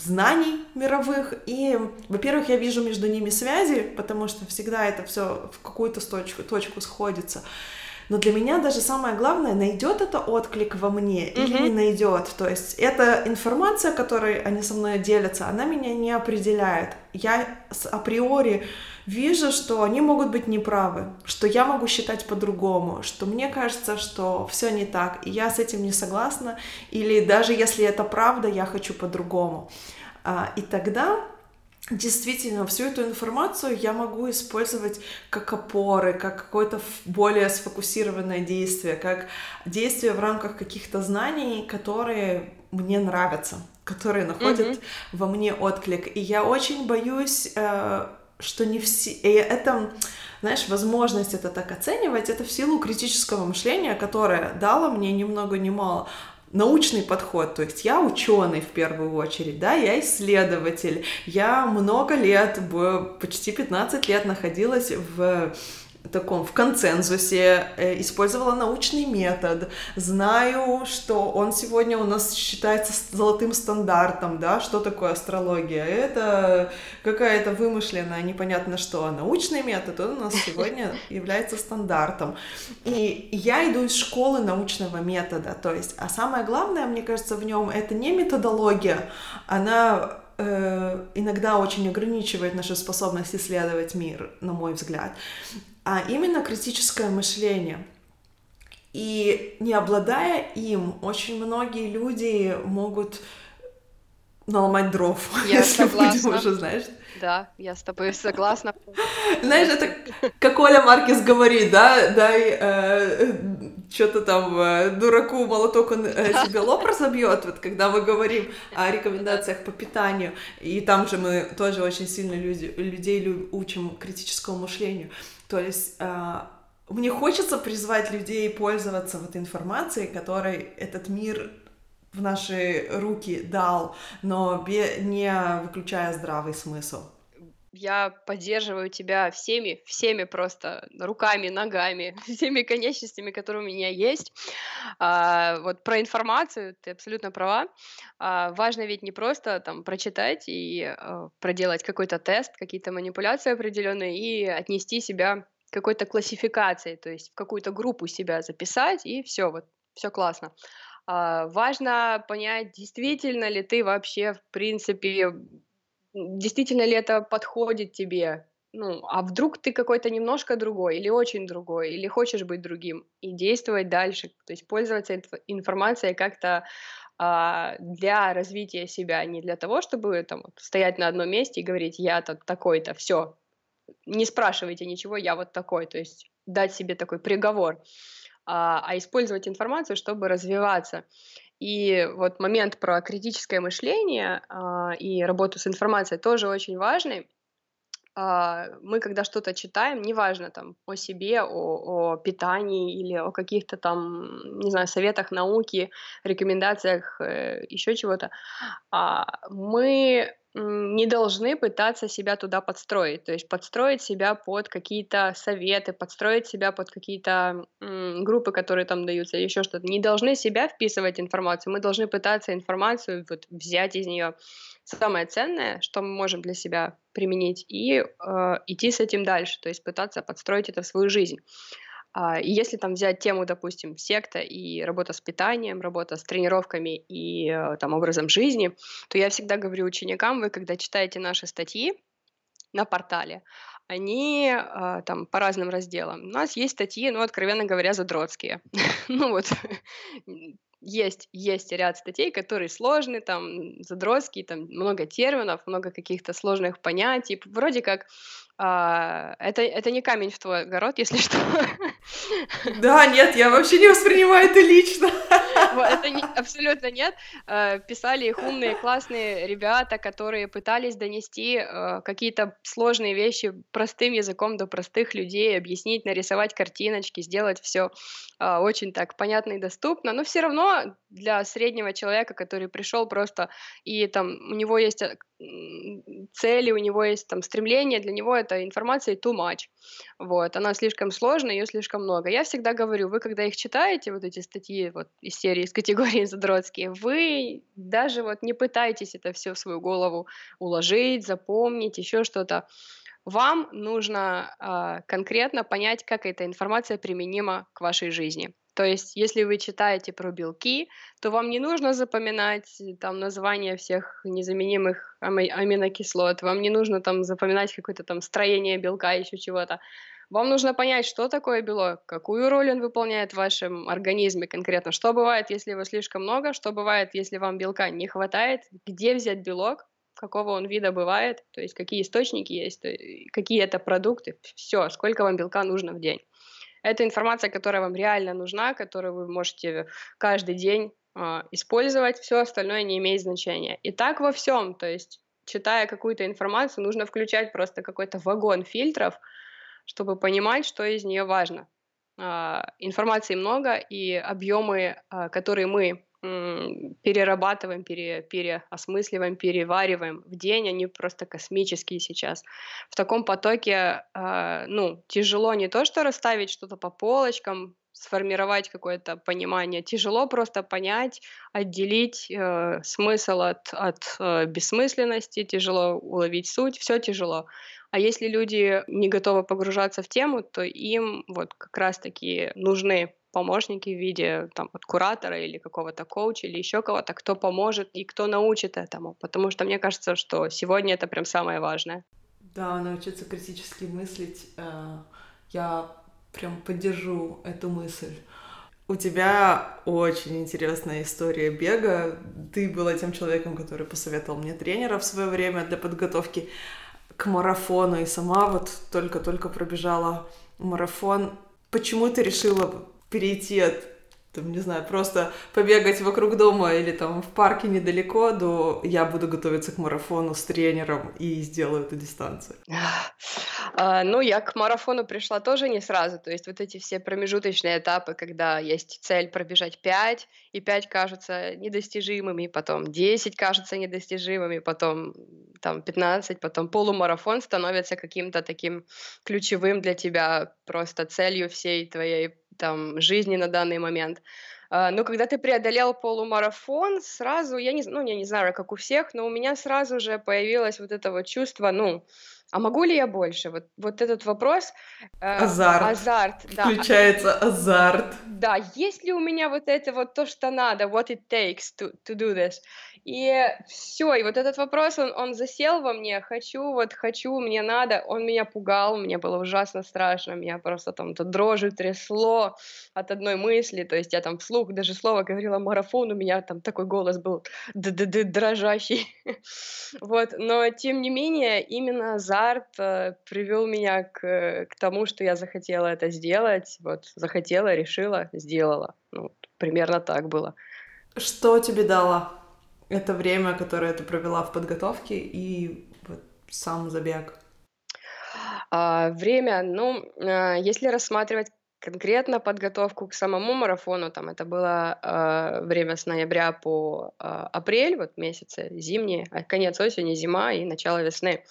знаний мировых. И, во-первых, я вижу между ними связи, потому что всегда это все в какую-то точку, точку сходится. Но для меня даже самое главное, найдет это отклик во мне mm-hmm. или не найдет. То есть эта информация, которой они со мной делятся, она меня не определяет. Я априори вижу, что они могут быть неправы, что я могу считать по-другому, что мне кажется, что все не так, и я с этим не согласна, или даже если это правда, я хочу по-другому. А, и тогда действительно всю эту информацию я могу использовать как опоры, как какое-то более сфокусированное действие, как действие в рамках каких-то знаний, которые мне нравятся, которые находят mm-hmm. во мне отклик. И я очень боюсь э, что не все... И это, знаешь, возможность это так оценивать, это в силу критического мышления, которое дало мне ни много ни мало научный подход, то есть я ученый в первую очередь, да, я исследователь, я много лет, почти 15 лет находилась в таком в консенсусе, э, использовала научный метод, знаю, что он сегодня у нас считается золотым стандартом, да, что такое астрология? Это какая-то вымышленная, непонятно что, а научный метод, он у нас сегодня [LAUGHS] является стандартом. И я иду из школы научного метода, то есть, а самое главное, мне кажется, в нем это не методология, она э, иногда очень ограничивает нашу способность исследовать мир, на мой взгляд а именно критическое мышление. И не обладая им, очень многие люди могут наломать дров, [LAUGHS] я если согласна. будем уже, знаешь. Да, я с тобой согласна. Знаешь, это как Оля Маркес говорит, да, дай э, что-то там э, дураку молоток он э, себе лоб разобьет, вот когда мы говорим о рекомендациях по питанию, и там же мы тоже очень сильно люди, людей учим критическому мышлению. То есть э, мне хочется призвать людей пользоваться вот информацией, которой этот мир в наши руки дал, но не выключая здравый смысл. Я поддерживаю тебя всеми, всеми просто руками, ногами, [LAUGHS] всеми конечностями, которые у меня есть. А, вот про информацию ты абсолютно права. А, важно ведь не просто там прочитать и а, проделать какой-то тест, какие-то манипуляции определенные и отнести себя какой-то классификации, то есть в какую-то группу себя записать и все, вот все классно. А, важно понять, действительно ли ты вообще, в принципе, действительно ли это подходит тебе, ну, а вдруг ты какой-то немножко другой или очень другой, или хочешь быть другим, и действовать дальше, то есть пользоваться инф- информацией как-то а, для развития себя, не для того, чтобы там стоять на одном месте и говорить, я то такой-то, все, не спрашивайте ничего, я вот такой, то есть дать себе такой приговор, а, а использовать информацию, чтобы развиваться. И вот момент про критическое мышление а, и работу с информацией тоже очень важный. А, мы, когда что-то читаем, неважно там о себе, о, о питании или о каких-то там, не знаю, советах науки, рекомендациях, э, еще чего-то, а, мы не должны пытаться себя туда подстроить, то есть подстроить себя под какие-то советы, подстроить себя под какие-то группы, которые там даются, еще что-то. Не должны себя вписывать информацию, мы должны пытаться информацию вот, взять из нее самое ценное, что мы можем для себя применить, и э, идти с этим дальше, то есть пытаться подстроить это в свою жизнь. А, и если там взять тему, допустим, секта и работа с питанием, работа с тренировками и э, там образом жизни, то я всегда говорю ученикам, вы когда читаете наши статьи на портале, они э, там по разным разделам. У нас есть статьи, ну, откровенно говоря, задротские. [LAUGHS] ну вот, есть, есть ряд статей, которые сложные, там, задротские, там много терминов, много каких-то сложных понятий. Вроде как а, это, это не камень в твой огород, если что. Да, нет, я вообще не воспринимаю это лично. [LAUGHS] Это не, абсолютно нет. А, писали их умные, классные ребята, которые пытались донести а, какие-то сложные вещи простым языком до простых людей, объяснить, нарисовать картиночки, сделать все а, очень так понятно и доступно. Но все равно для среднего человека, который пришел просто и там у него есть цели, у него есть там стремления, для него эта информация too much. Вот, она слишком сложная, ее слишком много. Я всегда говорю, вы когда их читаете, вот эти статьи вот из серии, из категории задротские, вы даже вот не пытайтесь это все в свою голову уложить, запомнить, еще что-то. Вам нужно э, конкретно понять, как эта информация применима к вашей жизни. То есть, если вы читаете про белки, то вам не нужно запоминать э, там названия всех незаменимых ами- аминокислот, вам не нужно там запоминать какое-то там строение белка, еще чего-то. Вам нужно понять, что такое белок, какую роль он выполняет в вашем организме конкретно, что бывает, если его слишком много, что бывает, если вам белка не хватает, где взять белок, какого он вида бывает, то есть какие источники есть, какие это продукты, все, сколько вам белка нужно в день. Это информация, которая вам реально нужна, которую вы можете каждый день э, использовать, все остальное не имеет значения. И так во всем, то есть читая какую-то информацию, нужно включать просто какой-то вагон фильтров, чтобы понимать, что из нее важно. Э, информации много, и объемы, э, которые мы перерабатываем, пере, переосмысливаем, перевариваем в день, они просто космические сейчас. В таком потоке, э, ну, тяжело не то, что расставить что-то по полочкам, сформировать какое-то понимание, тяжело просто понять, отделить э, смысл от, от э, бессмысленности, тяжело уловить суть, все тяжело. А если люди не готовы погружаться в тему, то им вот как раз-таки нужны помощники в виде там, от куратора или какого-то коуча или еще кого-то, кто поможет и кто научит этому. Потому что мне кажется, что сегодня это прям самое важное. Да, научиться критически мыслить. Э, я прям поддержу эту мысль. У тебя очень интересная история бега. Ты была тем человеком, который посоветовал мне тренера в свое время для подготовки к марафону, и сама вот только-только пробежала марафон. Почему ты решила перейти от там, не знаю, просто побегать вокруг дома или там в парке недалеко, до я буду готовиться к марафону с тренером и сделаю эту дистанцию? А, ну, я к марафону пришла тоже не сразу, то есть вот эти все промежуточные этапы, когда есть цель пробежать 5, и 5 кажутся недостижимыми, потом 10 кажутся недостижимыми, потом там 15, потом полумарафон становится каким-то таким ключевым для тебя просто целью всей твоей там жизни на данный момент. Uh, но когда ты преодолел полумарафон, сразу, я не, ну, я не знаю, как у всех, но у меня сразу же появилось вот это вот чувство, ну, а могу ли я больше? Вот, вот этот вопрос. Э, азарт. Азарт, да. Включается азарт. Да, есть ли у меня вот это вот то, что надо, what it takes to, to do this? И все, и вот этот вопрос, он, он засел во мне, хочу, вот хочу, мне надо, он меня пугал, мне было ужасно страшно, меня просто там то дрожью трясло от одной мысли, то есть я там вслух даже слово говорила марафон, у меня там такой голос был д -д -д дрожащий, [LAUGHS] вот, но тем не менее именно азарт э, привел меня к, к тому, что я захотела это сделать, вот, захотела, решила, сделала, ну, примерно так было. Что тебе дало это время, которое ты провела в подготовке и вот сам забег? А, время, ну, а, если рассматривать конкретно подготовку к самому марафону, там это было а, время с ноября по а, апрель, вот месяцы зимние, конец осени, зима и начало весны. А,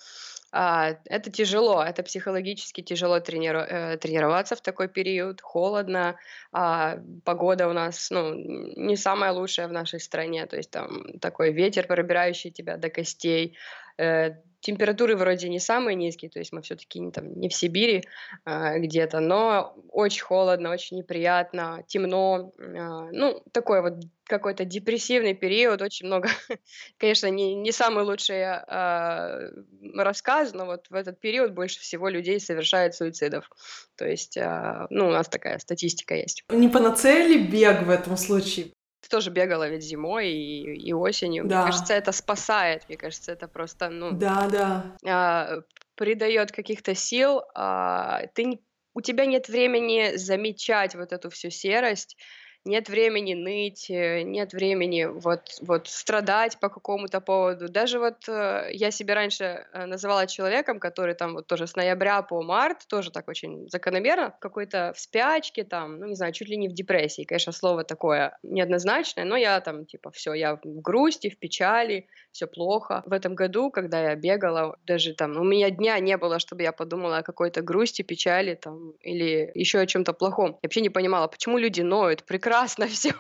это тяжело, это психологически тяжело трениру- э, тренироваться в такой период, холодно, а, погода у нас, ну, не самая лучшая в нашей стране, то есть там такой ветер, пробирающий тебя до костей, э, температуры вроде не самые низкие, то есть мы все-таки не, там, не в Сибири а, где-то, но очень холодно, очень неприятно, темно, а, ну, такой вот какой-то депрессивный период, очень много, [LAUGHS] конечно, не, не самый лучший а, рассказ, но вот в этот период больше всего людей совершает суицидов. То есть, а, ну, у нас такая статистика есть. Не панацея ли бег в этом случае? Ты тоже бегала ведь зимой и, и осенью. Мне кажется, это спасает. Мне кажется, это просто, ну, Да, да. а, придает каких-то сил. а, ты у тебя нет времени замечать вот эту всю серость, нет времени ныть, э, нет времени вот, вот страдать по какому-то поводу. Даже вот э, я себя раньше э, называла человеком, который там вот тоже с ноября по март, тоже так очень закономерно, какой-то в спячке там, ну не знаю, чуть ли не в депрессии. Конечно, слово такое неоднозначное, но я там типа все, я в грусти, в печали, все плохо. В этом году, когда я бегала, даже там, ну, у меня дня не было, чтобы я подумала о какой-то грусти, печали там или еще о чем-то плохом. Я вообще не понимала, почему люди ноют. Прекрасно прекрасно [LAUGHS] все.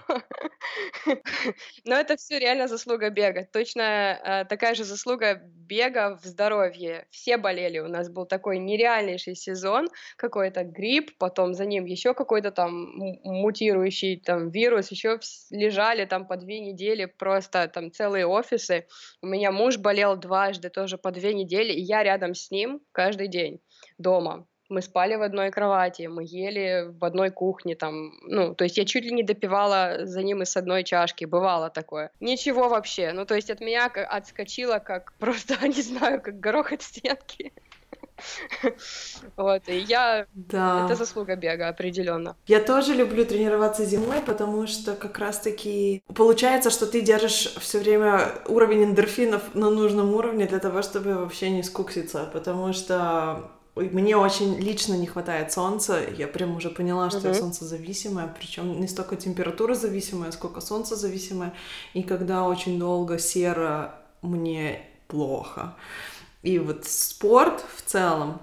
Но это все реально заслуга бега. Точно э, такая же заслуга бега в здоровье. Все болели. У нас был такой нереальнейший сезон, какой-то грипп, потом за ним еще какой-то там мутирующий там вирус, еще лежали там по две недели просто там целые офисы. У меня муж болел дважды тоже по две недели, и я рядом с ним каждый день дома мы спали в одной кровати, мы ели в одной кухне, там, ну, то есть я чуть ли не допивала за ним из одной чашки, бывало такое. Ничего вообще, ну, то есть от меня отскочило, как [LAUGHS] просто, [LAUGHS] не знаю, как горох от стенки. [LAUGHS] Вот, и я... Да. Это заслуга бега, определенно. Я тоже люблю тренироваться зимой, потому что как раз-таки получается, что ты держишь все время уровень эндорфинов на нужном уровне для того, чтобы вообще не скукситься, потому что мне очень лично не хватает солнца. Я прям уже поняла, что uh-huh. я солнцезависимая, причем не столько температура зависимая, сколько солнце зависимое. И когда очень долго серо, мне плохо. И вот спорт в целом,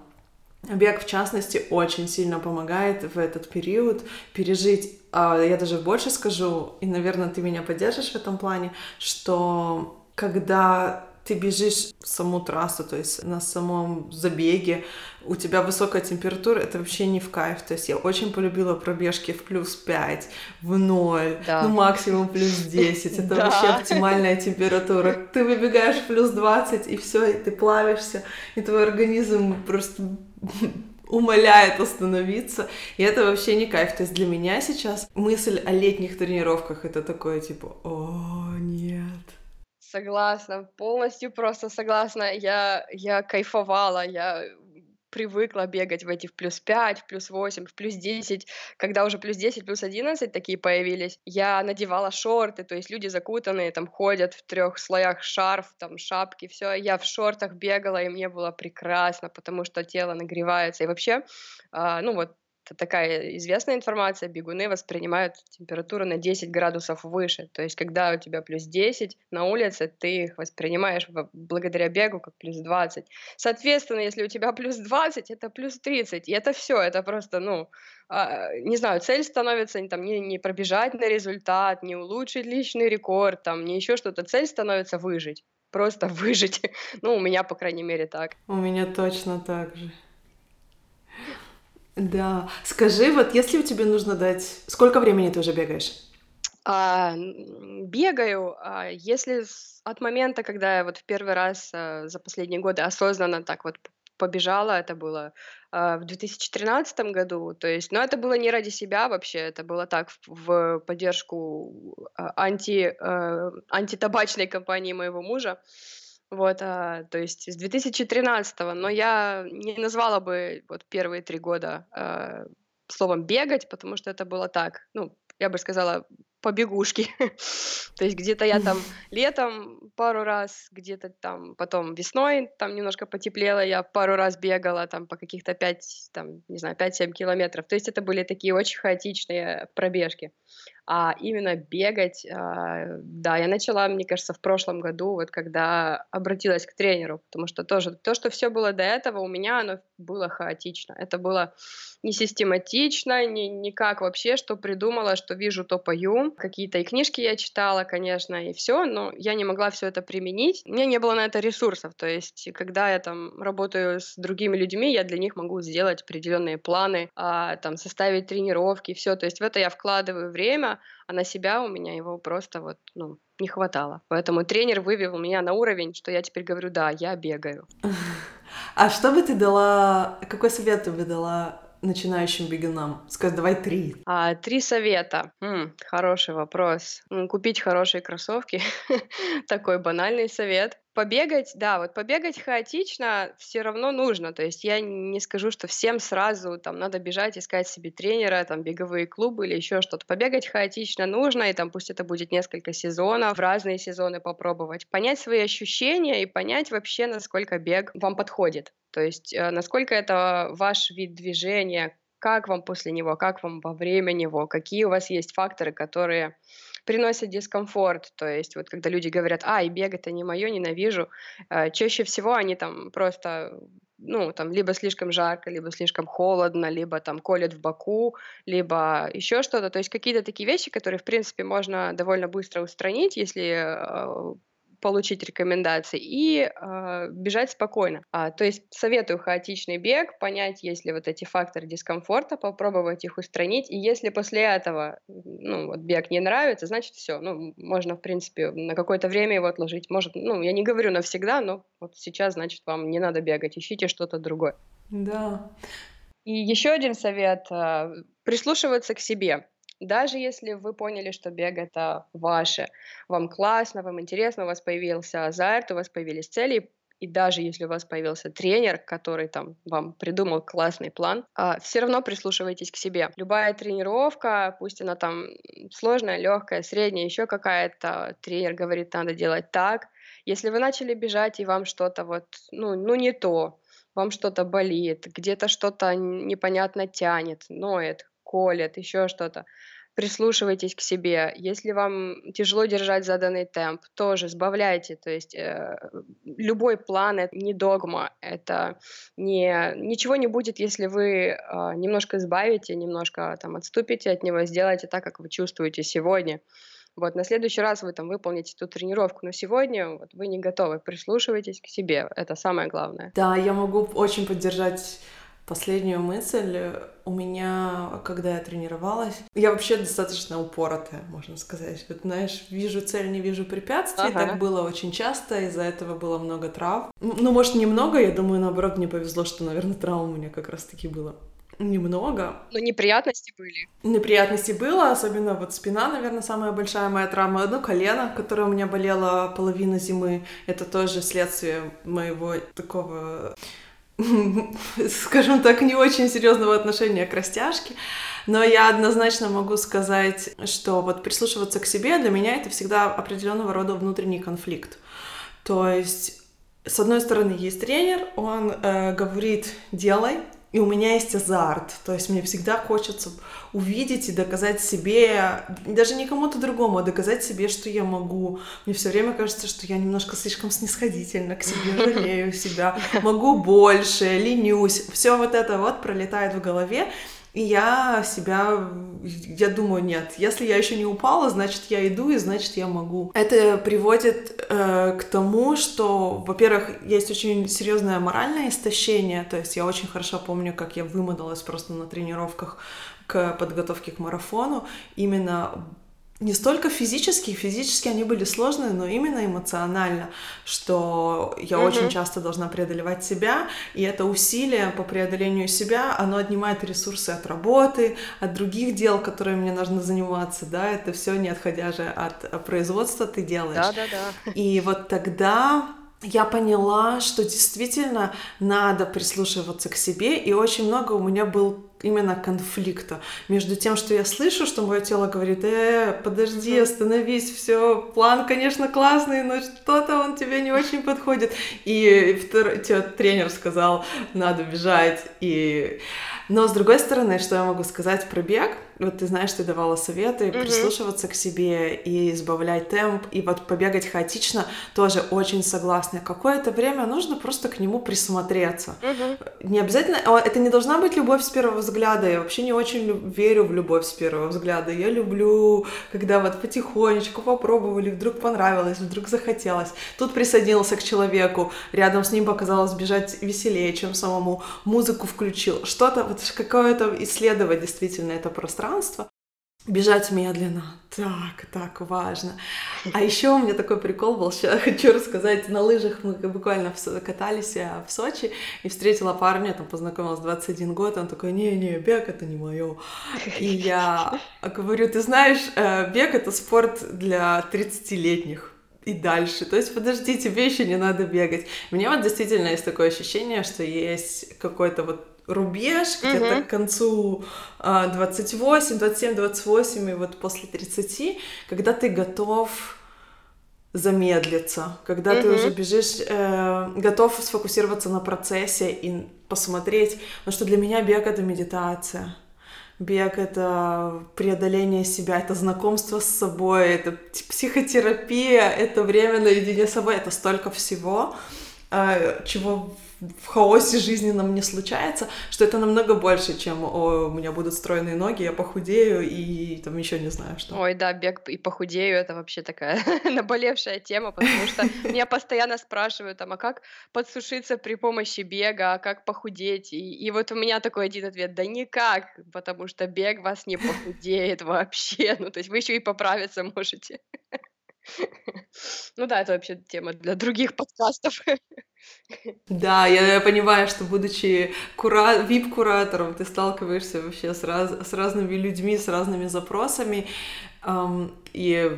бег в частности, очень сильно помогает в этот период пережить. А я даже больше скажу, и, наверное, ты меня поддержишь в этом плане, что когда ты бежишь саму трассу, то есть на самом забеге, у тебя высокая температура, это вообще не в кайф. То есть я очень полюбила пробежки в плюс 5, в 0, да. ну максимум плюс [LAUGHS] 10. Это да. вообще оптимальная температура. Ты выбегаешь в плюс 20, и все, и ты плавишься, и твой организм просто [LAUGHS] умоляет остановиться, и это вообще не кайф. То есть для меня сейчас мысль о летних тренировках это такое типа, о, нет, Согласна, полностью просто согласна. Я, я кайфовала, я привыкла бегать в эти в плюс 5, в плюс 8, в плюс 10. Когда уже плюс 10, плюс 11 такие появились, я надевала шорты, то есть люди закутанные там ходят в трех слоях шарф, там шапки, все. Я в шортах бегала, и мне было прекрасно, потому что тело нагревается. И вообще, а, ну вот это такая известная информация, бегуны воспринимают температуру на 10 градусов выше. То есть, когда у тебя плюс 10 на улице, ты их воспринимаешь благодаря бегу как плюс 20. Соответственно, если у тебя плюс 20, это плюс 30. И это все, это просто, ну, а, не знаю, цель становится там, не, не пробежать на результат, не улучшить личный рекорд, там, не еще что-то. Цель становится выжить. Просто выжить. [LAUGHS] Ну, у меня, по крайней мере, так. У меня точно так же. Да. Скажи, вот если у тебя нужно дать... Сколько времени ты уже бегаешь? А, бегаю, а, если от момента, когда я вот в первый раз а, за последние годы осознанно так вот побежала, это было а, в 2013 году, то есть, но это было не ради себя вообще, это было так в, в поддержку а, анти, а, антитабачной компании моего мужа. Вот, а, то есть с 2013, но я не назвала бы вот первые три года а, словом бегать, потому что это было так, ну, я бы сказала, побегушки. [LAUGHS] То есть где-то я там [LAUGHS] летом пару раз, где-то там потом весной там немножко потеплело, я пару раз бегала там по каких-то 5, там, не знаю, 5-7 километров. То есть это были такие очень хаотичные пробежки а именно бегать, а, да, я начала, мне кажется, в прошлом году, вот когда обратилась к тренеру, потому что тоже то, что все было до этого, у меня оно было хаотично. Это было не систематично, не, никак вообще, что придумала, что вижу, то пою. Какие-то и книжки я читала, конечно, и все, но я не могла все это применить. У меня не было на это ресурсов. То есть, когда я там работаю с другими людьми, я для них могу сделать определенные планы, а, там, составить тренировки, все. То есть в это я вкладываю время, а на себя у меня его просто вот, ну, не хватало. Поэтому тренер вывел меня на уровень, что я теперь говорю, да, я бегаю. [LAUGHS] А что бы ты дала, какой совет ты бы дала начинающим бегунам? Скажи, давай три. А, три совета. М, хороший вопрос. Купить хорошие кроссовки. [LAUGHS] Такой банальный совет. Побегать, да, вот побегать хаотично все равно нужно. То есть я не скажу, что всем сразу там надо бежать, искать себе тренера, там беговые клубы или еще что-то. Побегать хаотично нужно, и там пусть это будет несколько сезонов, разные сезоны попробовать. Понять свои ощущения и понять вообще, насколько бег вам подходит. То есть э, насколько это ваш вид движения, как вам после него, как вам во время него, какие у вас есть факторы, которые приносят дискомфорт. То есть вот когда люди говорят, а, и бег это не мое, ненавижу, э, чаще всего они там просто ну, там, либо слишком жарко, либо слишком холодно, либо там колет в боку, либо еще что-то. То есть какие-то такие вещи, которые, в принципе, можно довольно быстро устранить, если э, получить рекомендации и э, бежать спокойно. А, то есть советую хаотичный бег, понять, есть ли вот эти факторы дискомфорта, попробовать их устранить. И если после этого ну, вот бег не нравится, значит все. Ну, можно, в принципе, на какое-то время его отложить. Может, ну, я не говорю навсегда, но вот сейчас, значит, вам не надо бегать, ищите что-то другое. Да. И еще один совет э, прислушиваться к себе. Даже если вы поняли, что бег это ваше, вам классно, вам интересно, у вас появился азарт, у вас появились цели, и даже если у вас появился тренер, который там вам придумал классный план, а, все равно прислушивайтесь к себе. Любая тренировка, пусть она там сложная, легкая, средняя, еще какая-то, тренер говорит, надо делать так. Если вы начали бежать и вам что-то вот, ну, ну не то, вам что-то болит, где-то что-то непонятно тянет, ноет, колет, еще что-то, прислушивайтесь к себе. Если вам тяжело держать заданный темп, тоже сбавляйте. То есть э, любой план — это не догма, это не, ничего не будет, если вы э, немножко сбавите, немножко там отступите от него, сделайте так, как вы чувствуете сегодня. Вот, на следующий раз вы там выполните эту тренировку, но сегодня вот, вы не готовы, прислушивайтесь к себе, это самое главное. Да, я могу очень поддержать Последнюю мысль у меня, когда я тренировалась, я вообще достаточно упоротая, можно сказать. Вот, знаешь, вижу цель, не вижу препятствий. Ага. Так было очень часто, из-за этого было много трав. Ну, может, немного, я думаю, наоборот, мне повезло, что, наверное, травм у меня как раз-таки было немного. Но неприятности были. Неприятности было, особенно вот спина, наверное, самая большая моя травма. Одно колено, которое у меня болело половину зимы, это тоже следствие моего такого [LAUGHS] скажем так, не очень серьезного отношения к растяжке. Но я однозначно могу сказать, что вот прислушиваться к себе для меня это всегда определенного рода внутренний конфликт. То есть, с одной стороны, есть тренер, он э, говорит, делай, и у меня есть азарт, то есть мне всегда хочется увидеть и доказать себе, даже не кому-то другому, а доказать себе, что я могу. Мне все время кажется, что я немножко слишком снисходительно к себе, жалею себя, могу больше, ленюсь. Все вот это вот пролетает в голове, и я себя, я думаю, нет, если я еще не упала, значит, я иду, и значит, я могу. Это приводит э, к тому, что, во-первых, есть очень серьезное моральное истощение, то есть я очень хорошо помню, как я вымоталась просто на тренировках к подготовке к марафону, именно не столько физически, физически они были сложные, но именно эмоционально, что я mm-hmm. очень часто должна преодолевать себя, и это усилие по преодолению себя, оно отнимает ресурсы от работы, от других дел, которые мне нужно заниматься, да, это все не отходя же от производства ты делаешь. Да, да, да. И вот тогда я поняла, что действительно надо прислушиваться к себе, и очень много у меня был именно конфликта между тем, что я слышу, что мое тело говорит, э, подожди, остановись, все, план, конечно, классный, но что-то он тебе не очень подходит. И втор... тренер сказал, надо бежать. И... Но с другой стороны, что я могу сказать про бег? Вот ты знаешь, ты давала советы, mm-hmm. прислушиваться к себе и избавлять темп, и вот побегать хаотично, тоже очень согласна. Какое-то время нужно просто к нему присмотреться. Mm-hmm. Не обязательно, это не должна быть любовь с первого взгляда, я вообще не очень верю в любовь с первого взгляда. Я люблю, когда вот потихонечку попробовали, вдруг понравилось, вдруг захотелось. Тут присоединился к человеку, рядом с ним показалось бежать веселее, чем самому, музыку включил, что-то, вот какое-то исследовать действительно это пространство, бежать медленно. Так, так важно. А еще у меня такой прикол был, сейчас [LAUGHS] хочу рассказать. На лыжах мы буквально катались в Сочи и встретила парня, там познакомилась 21 год, он такой, не-не, бег это не мое. И я говорю, ты знаешь, э, бег это спорт для 30-летних и дальше. То есть, подожди, тебе еще не надо бегать. У меня вот действительно есть такое ощущение, что есть какой-то вот рубеж где-то угу. к концу 28, 27, 28 и вот после 30, когда ты готов замедлиться, когда угу. ты уже бежишь, э, готов сфокусироваться на процессе и посмотреть, потому что для меня бег это медитация. Бег — это преодоление себя, это знакомство с собой, это психотерапия, это время наедине с собой, это столько всего, э, чего в хаосе жизненном не случается, что это намного больше, чем о, у меня будут стройные ноги, я похудею и там еще не знаю что. Ой, да, бег и похудею это вообще такая [LAUGHS] наболевшая тема, потому что меня постоянно спрашивают, там, а как подсушиться при помощи бега, а как похудеть? И, и вот у меня такой один ответ, да никак, потому что бег вас не похудеет вообще, [LAUGHS] ну то есть вы еще и поправиться можете. [LAUGHS] Ну да, это вообще тема для других подкастов. [LAUGHS] Да, я понимаю, что будучи кура... вип-куратором, ты сталкиваешься вообще с, раз... с разными людьми, с разными запросами. Эм, и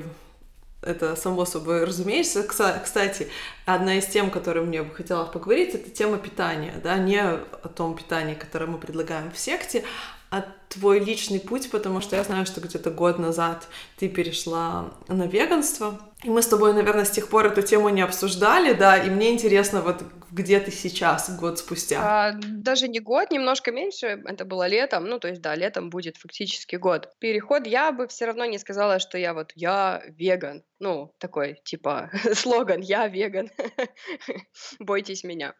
это само собой разумеется. Кстати, одна из тем, которую мне бы хотелось поговорить, это тема питания, да, не о том питании, которое мы предлагаем в секте, а твой личный путь, потому что я знаю, что где-то год назад ты перешла на веганство, и мы с тобой, наверное, с тех пор эту тему не обсуждали, да, и мне интересно, вот где ты сейчас, год спустя? А, даже не год, немножко меньше, это было летом, ну, то есть, да, летом будет фактически год. Переход, я бы все равно не сказала, что я вот, я веган, ну, такой, типа, [LAUGHS] слоган, я веган, [LAUGHS] бойтесь меня.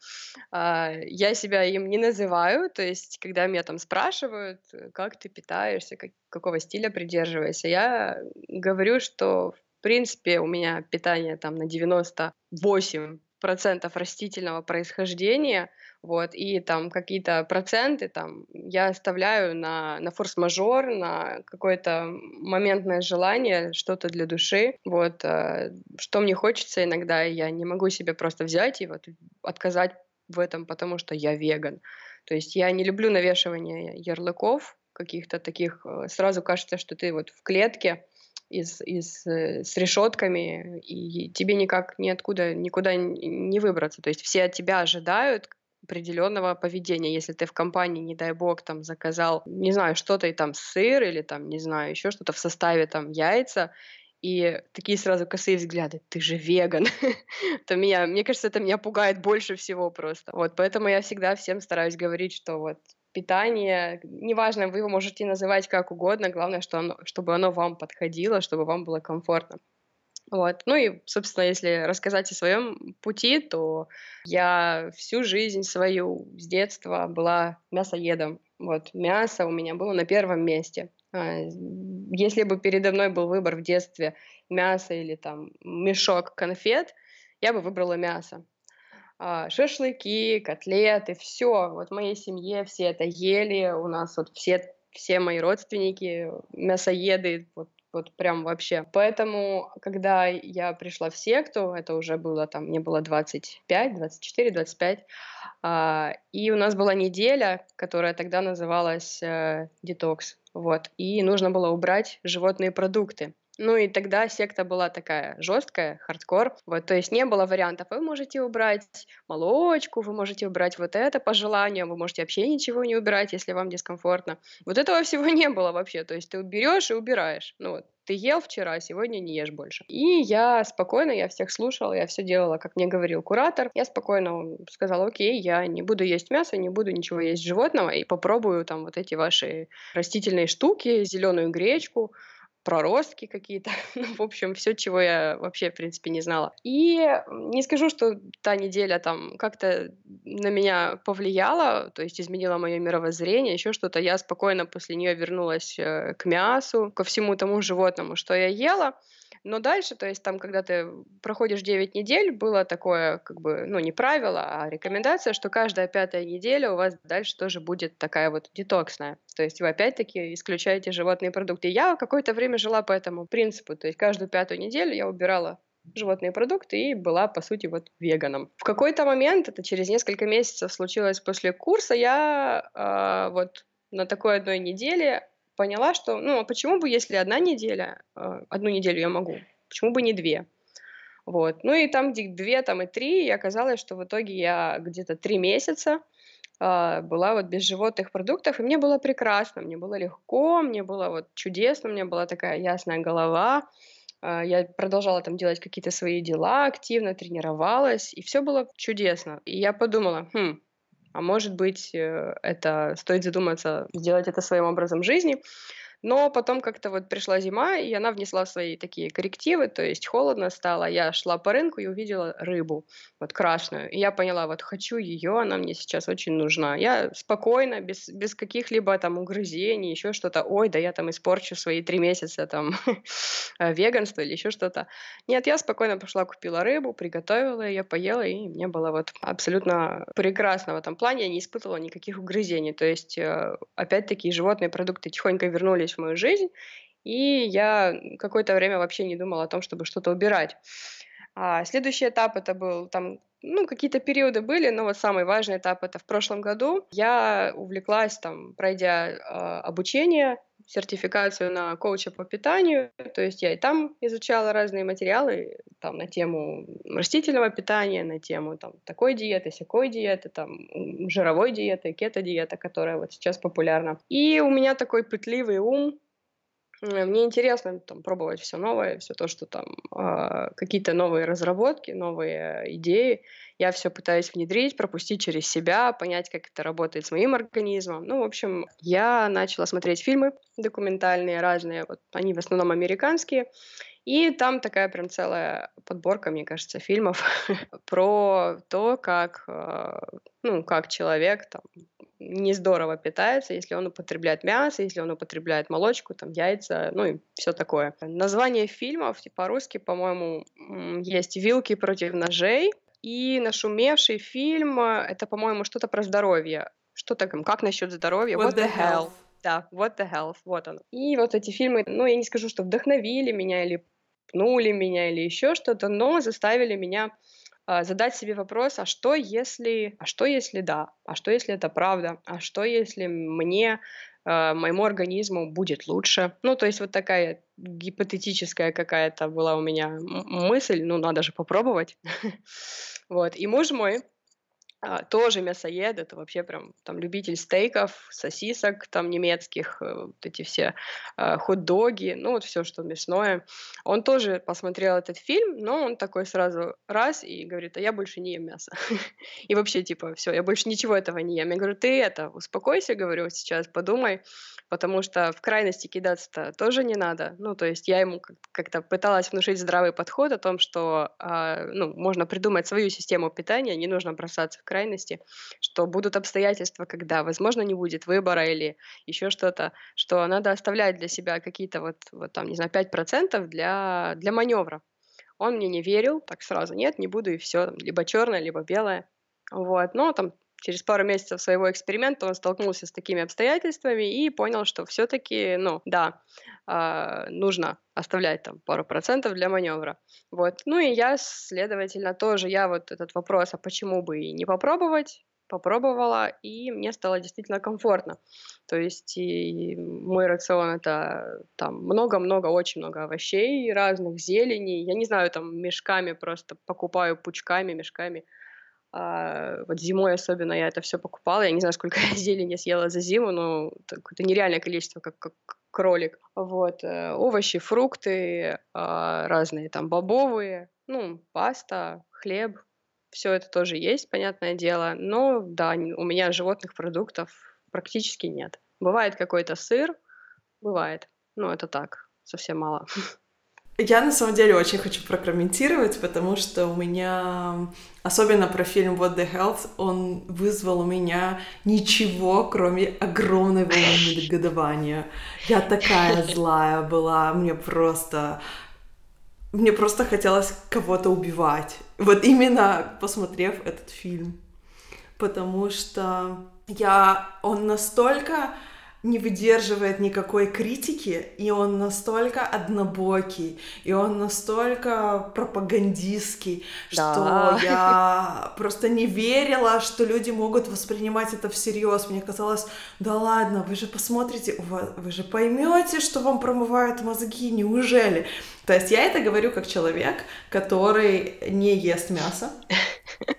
А, я себя им не называю, то есть, когда меня там спрашивают, как ты питаешься, как, какого стиля придерживаешься, я говорю, что, в принципе, у меня питание там на 98 процентов растительного происхождения, вот, и там какие-то проценты там я оставляю на, на форс-мажор, на какое-то моментное желание, что-то для души, вот, э, что мне хочется иногда, я не могу себе просто взять и вот отказать в этом, потому что я веган. То есть я не люблю навешивание ярлыков каких-то таких, э, сразу кажется, что ты вот в клетке, из, из, э, с решетками, и тебе никак ниоткуда, никуда не выбраться. То есть все от тебя ожидают определенного поведения. Если ты в компании, не дай бог, там заказал, не знаю, что-то и там сыр или там, не знаю, еще что-то в составе там яйца, и такие сразу косые взгляды, ты же веган. [LAUGHS] это меня, мне кажется, это меня пугает больше всего просто. Вот, поэтому я всегда всем стараюсь говорить, что вот питание, неважно, вы его можете называть как угодно, главное, что оно, чтобы оно вам подходило, чтобы вам было комфортно. Вот. Ну и, собственно, если рассказать о своем пути, то я всю жизнь свою с детства была мясоедом. Вот мясо у меня было на первом месте. А, если бы передо мной был выбор в детстве мясо или там мешок конфет, я бы выбрала мясо. А, шашлыки, котлеты, все. Вот в моей семье все это ели, у нас вот все, все мои родственники мясоеды, вот вот прям вообще. Поэтому, когда я пришла в секту, это уже было там, мне было 25, 24, 25, а, и у нас была неделя, которая тогда называлась э, детокс, вот, и нужно было убрать животные продукты. Ну и тогда секта была такая жесткая, хардкор. Вот, то есть не было вариантов. Вы можете убрать молочку, вы можете убрать вот это по желанию, вы можете вообще ничего не убирать, если вам дискомфортно. Вот этого всего не было вообще. То есть ты уберешь и убираешь. Ну вот, ты ел вчера, а сегодня не ешь больше. И я спокойно, я всех слушала, я все делала, как мне говорил куратор. Я спокойно сказала, окей, я не буду есть мясо, не буду ничего есть животного и попробую там вот эти ваши растительные штуки, зеленую гречку, проростки какие-то, [LAUGHS] ну, в общем, все, чего я вообще, в принципе, не знала. И не скажу, что та неделя там как-то на меня повлияла, то есть изменила мое мировоззрение, еще что-то. Я спокойно после нее вернулась э, к мясу, ко всему тому животному, что я ела. Но дальше, то есть там, когда ты проходишь 9 недель, было такое, как бы, ну, не правило, а рекомендация, что каждая пятая неделя у вас дальше тоже будет такая вот детоксная. То есть вы опять-таки исключаете животные продукты. Я какое-то время жила по этому принципу. То есть каждую пятую неделю я убирала животные продукты и была, по сути, вот веганом. В какой-то момент, это через несколько месяцев случилось после курса, я э, вот на такой одной неделе поняла, что, ну, а почему бы, если одна неделя, э, одну неделю я могу, почему бы не две? Вот. Ну и там где две, там и три, и оказалось, что в итоге я где-то три месяца э, была вот без животных продуктов, и мне было прекрасно, мне было легко, мне было вот чудесно, у меня была такая ясная голова, э, я продолжала там делать какие-то свои дела активно, тренировалась, и все было чудесно. И я подумала, хм, а может быть, э, это стоит задуматься, сделать это своим образом жизни. Но потом как-то вот пришла зима, и она внесла свои такие коррективы, то есть холодно стало. Я шла по рынку и увидела рыбу, вот красную. И я поняла, вот хочу ее, она мне сейчас очень нужна. Я спокойно, без, без каких-либо там угрызений, еще что-то. Ой, да я там испорчу свои три месяца там [LAUGHS] веганства или еще что-то. Нет, я спокойно пошла, купила рыбу, приготовила ее, поела, и мне было вот абсолютно прекрасно в этом плане. Я не испытывала никаких угрызений. То есть, э, опять-таки, животные продукты тихонько вернулись в мою жизнь, и я какое-то время вообще не думала о том, чтобы что-то убирать. А следующий этап это был там, ну, какие-то периоды были, но вот самый важный этап это в прошлом году. Я увлеклась там, пройдя э, обучение, сертификацию на коуча по питанию, то есть я и там изучала разные материалы там на тему растительного питания, на тему там такой диеты, всякой диеты, там жировой диеты, кето-диета, которая вот сейчас популярна. И у меня такой пытливый ум, мне интересно там пробовать все новое, все то, что там э, какие-то новые разработки, новые идеи. Я все пытаюсь внедрить, пропустить через себя, понять, как это работает с моим организмом. Ну, в общем, я начала смотреть фильмы документальные разные, вот они в основном американские. И там такая прям целая подборка, мне кажется, фильмов [LAUGHS] про то, как, э, ну, как человек там не здорово питается, если он употребляет мясо, если он употребляет молочку, там, яйца, ну и все такое. Название фильмов, по-русски, по-моему, есть «Вилки против ножей», и нашумевший фильм, э, это, по-моему, что-то про здоровье. Что такое? Как насчет здоровья? What, What the hell? hell? Да, What the Health, вот он. И вот эти фильмы, ну, я не скажу, что вдохновили меня или пнули меня или еще что-то, но заставили меня а, задать себе вопрос, а что если, а что если да, а что если это правда, а что если мне, а, моему организму будет лучше. Ну, то есть вот такая гипотетическая какая-то была у меня мысль, ну, надо же попробовать. [LAUGHS] Вот, и муж мой, а, тоже мясоед, это вообще прям там любитель стейков, сосисок там немецких, э, вот эти все э, хот-доги, ну вот все, что мясное. Он тоже посмотрел этот фильм, но он такой сразу раз и говорит, а я больше не ем мясо. [LAUGHS] И вообще типа все, я больше ничего этого не ем. Я говорю, ты это, успокойся, говорю, сейчас подумай, потому что в крайности кидаться-то тоже не надо. Ну, то есть я ему как-то пыталась внушить здравый подход о том, что э, ну, можно придумать свою систему питания, не нужно бросаться в крайности, что будут обстоятельства, когда, возможно, не будет выбора или еще что-то, что надо оставлять для себя какие-то вот, вот там, не знаю, 5% для, для маневра. Он мне не верил, так сразу, нет, не буду, и все, либо черное, либо белое. Вот, но там через пару месяцев своего эксперимента он столкнулся с такими обстоятельствами и понял, что все-таки, ну, да, э, нужно оставлять там пару процентов для маневра. Вот. Ну и я, следовательно, тоже, я вот этот вопрос, а почему бы и не попробовать, попробовала, и мне стало действительно комфортно. То есть и мой рацион это там много-много, очень много овощей разных, зелени. Я не знаю, там мешками просто покупаю пучками, мешками. А, вот зимой особенно я это все покупала. Я не знаю, сколько я [LAUGHS] зелени съела за зиму, но это нереальное количество, как, как кролик. Вот. Э, овощи, фрукты, а, разные там бобовые, ну, паста, хлеб. Все это тоже есть, понятное дело. Но да, у меня животных продуктов практически нет. Бывает какой-то сыр, бывает. Ну, это так, совсем мало. [LAUGHS] Я на самом деле очень хочу прокомментировать, потому что у меня, особенно про фильм What the Health, он вызвал у меня ничего, кроме огромной волны негодования. Я такая злая была, мне просто... Мне просто хотелось кого-то убивать. Вот именно посмотрев этот фильм. Потому что я... Он настолько не выдерживает никакой критики, и он настолько однобокий, и он настолько пропагандистский, да. что я просто не верила, что люди могут воспринимать это всерьез. Мне казалось, да ладно, вы же посмотрите, вы же поймете, что вам промывают мозги, неужели? То есть я это говорю как человек, который не ест мясо.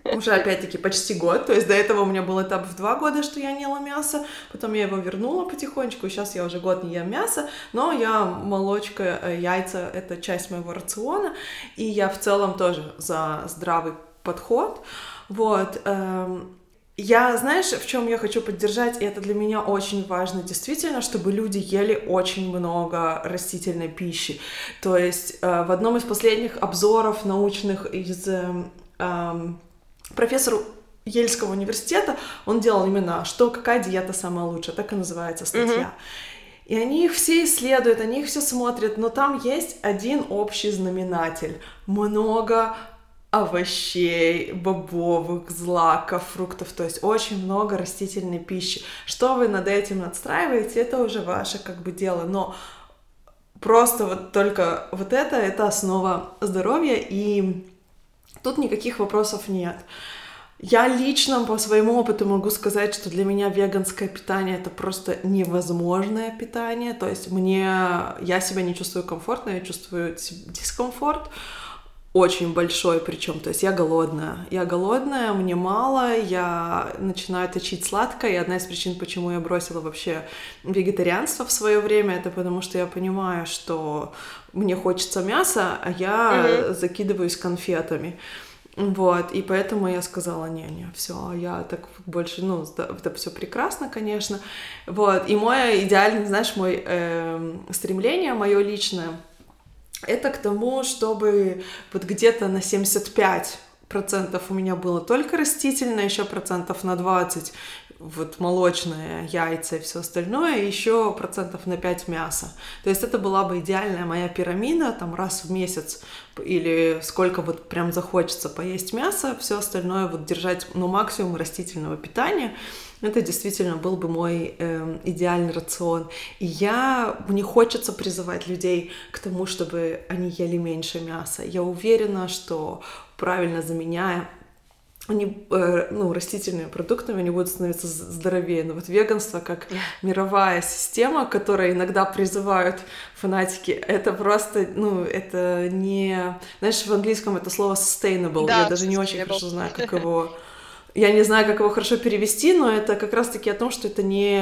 Уже, опять-таки, почти год. То есть до этого у меня был этап в два года, что я не ела мясо. Потом я его вернула потихонечку. Сейчас я уже год не ем мясо. Но я молочка, э, яйца — это часть моего рациона. И я в целом тоже за здравый подход. Вот. Эм, я, знаешь, в чем я хочу поддержать, и это для меня очень важно, действительно, чтобы люди ели очень много растительной пищи. То есть э, в одном из последних обзоров научных из э, э, профессора Ельского университета, он делал именно, что какая диета самая лучшая, так и называется статья. Mm-hmm. И они их все исследуют, они их все смотрят, но там есть один общий знаменатель. Много овощей, бобовых, злаков, фруктов, то есть очень много растительной пищи. Что вы над этим надстраиваете, это уже ваше как бы дело, но просто вот только вот это, это основа здоровья, и тут никаких вопросов нет. Я лично по своему опыту могу сказать, что для меня веганское питание это просто невозможное питание. То есть мне я себя не чувствую комфортно, я чувствую дискомфорт очень большой причем, то есть я голодная. Я голодная, мне мало, я начинаю точить сладкое, и одна из причин, почему я бросила вообще вегетарианство в свое время, это потому что я понимаю, что мне хочется мяса, а я mm-hmm. закидываюсь конфетами. Вот, и поэтому я сказала, не-не, все, я так больше, ну, это все прекрасно, конечно. Вот, и мой идеальный, знаешь, мой э, стремление, мое личное — это к тому, чтобы вот где-то на 75 процентов у меня было только растительное, еще процентов на 20 вот молочное, яйца и все остальное, и еще процентов на 5 мяса. То есть это была бы идеальная моя пирамида, там раз в месяц или сколько вот прям захочется поесть мясо, все остальное вот держать, ну, максимум растительного питания. Это действительно был бы мой э, идеальный рацион. И я, мне хочется призывать людей к тому, чтобы они ели меньше мяса. Я уверена, что правильно заменяя они, э, ну, растительными продуктами, они будут становиться здоровее. Но вот веганство как мировая система, которая иногда призывают фанатики, это просто, ну, это не... Знаешь, в английском это слово sustainable, да, я даже не очень хорошо знаю, как его... Я не знаю, как его хорошо перевести, но это как раз-таки о том, что это не...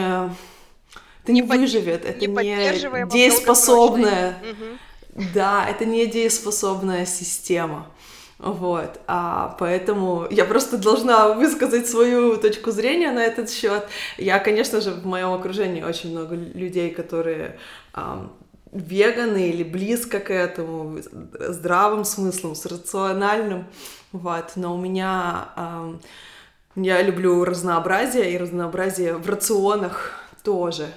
Это не, не выживет, это не, не дееспособная... Угу. Да, это не дееспособная система. Вот, а поэтому я просто должна высказать свою точку зрения на этот счет. Я, конечно же, в моем окружении очень много людей, которые а, веганы или близко к этому, здравым смыслом, с рациональным, вот, но у меня, а, я люблю разнообразие и разнообразие в рационах тоже,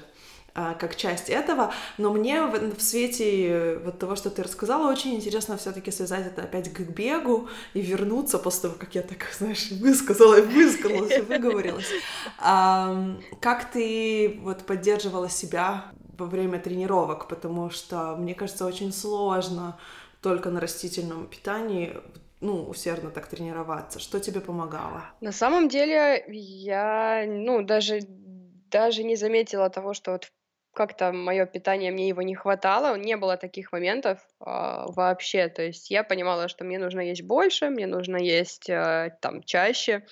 а, как часть этого, но мне в, свете э, вот того, что ты рассказала, очень интересно все-таки связать это опять к бегу и вернуться после того, как я так, [LAUGHS] знаешь, высказала, высказалась, выговорилась. Как ты вот поддерживала себя во время тренировок, потому что мне кажется очень сложно только на растительном питании ну, усердно так тренироваться? Что тебе помогало? На самом деле, я, ну, даже, даже не заметила того, что вот как-то мое питание, мне его не хватало, не было таких моментов а, вообще. То есть я понимала, что мне нужно есть больше, мне нужно есть а, там чаще,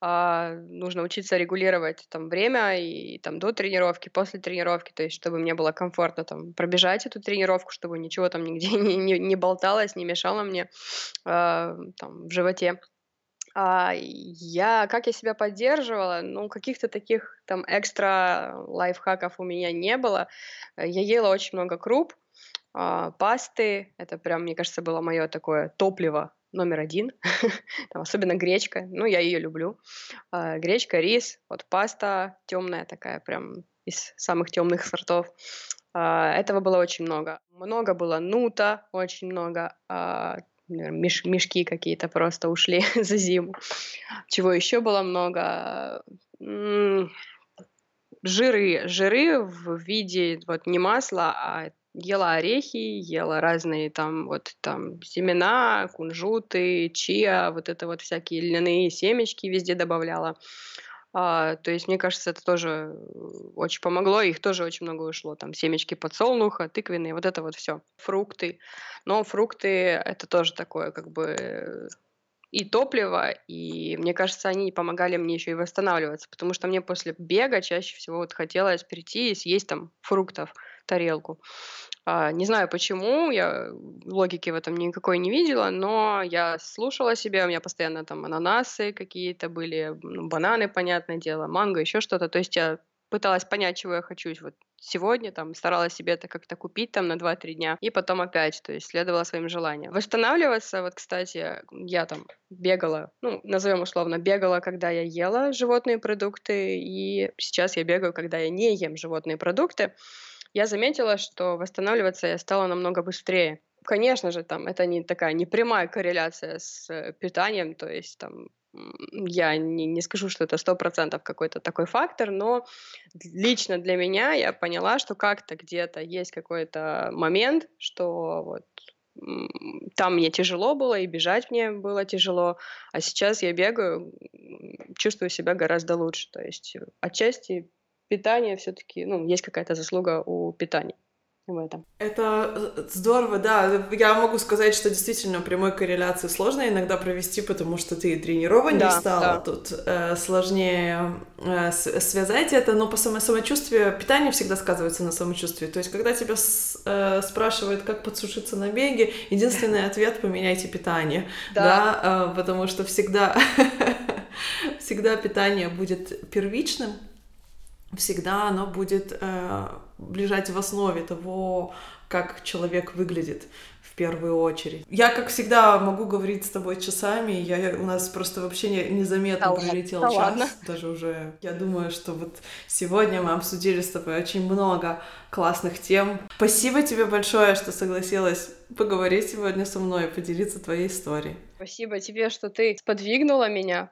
а, нужно учиться регулировать там время и там до тренировки, после тренировки, то есть чтобы мне было комфортно там пробежать эту тренировку, чтобы ничего там нигде [LAUGHS] не, не, не болталось, не мешало мне а, там в животе. А, я как я себя поддерживала? Ну, каких-то таких там экстра лайфхаков у меня не было. Я ела очень много круп, а, пасты. Это прям, мне кажется, было мое такое топливо номер один. [LAUGHS] там, особенно гречка. Ну, я ее люблю. А, гречка, рис, вот паста темная такая, прям из самых темных сортов. А, этого было очень много. Много было нута, очень много. А, меш, мешки какие-то просто ушли [LAUGHS] за зиму. Чего еще было много? Жиры, жиры в виде вот не масла, а ела орехи, ела разные там вот там семена, кунжуты, чиа, вот это вот всякие льняные семечки везде добавляла. А, то есть, мне кажется, это тоже очень помогло, их тоже очень много ушло. Там семечки подсолнуха, тыквенные, вот это вот все. Фрукты. Но фрукты это тоже такое, как бы и топливо, и мне кажется, они помогали мне еще и восстанавливаться, потому что мне после бега чаще всего вот хотелось прийти и съесть там фруктов тарелку. А, не знаю почему, я логики в этом никакой не видела, но я слушала себя, у меня постоянно там ананасы какие-то были, ну, бананы, понятное дело, манго, еще что-то. То есть я пыталась понять, чего я хочу вот сегодня, там, старалась себе это как-то купить там на 2-3 дня, и потом опять, то есть следовала своим желаниям. Восстанавливаться, вот, кстати, я там бегала, ну, назовем условно, бегала, когда я ела животные продукты, и сейчас я бегаю, когда я не ем животные продукты я заметила, что восстанавливаться я стала намного быстрее. Конечно же, там это не такая непрямая корреляция с э, питанием, то есть там я не, не скажу, что это сто процентов какой-то такой фактор, но лично для меня я поняла, что как-то где-то есть какой-то момент, что вот там мне тяжело было, и бежать мне было тяжело, а сейчас я бегаю, чувствую себя гораздо лучше. То есть отчасти питание все-таки, ну, есть какая-то заслуга у питания в этом. Это здорово, да. Я могу сказать, что действительно прямой корреляции сложно иногда провести, потому что ты тренированнее да, стала, да. тут э, сложнее э, связать это, но по само самочувствию питание всегда сказывается на самочувствии. То есть, когда тебя с, э, спрашивают, как подсушиться на беге, единственный ответ — поменяйте питание, да, да э, потому что всегда [LAUGHS] всегда питание будет первичным, всегда оно будет э, лежать в основе того, как человек выглядит в первую очередь. Я, как всегда, могу говорить с тобой часами, я, у нас просто вообще не, незаметно да, пролетел да час, ладно. даже уже. Я думаю, что вот сегодня мы обсудили с тобой очень много классных тем. Спасибо тебе большое, что согласилась поговорить сегодня со мной, поделиться твоей историей. Спасибо тебе, что ты сподвигнула меня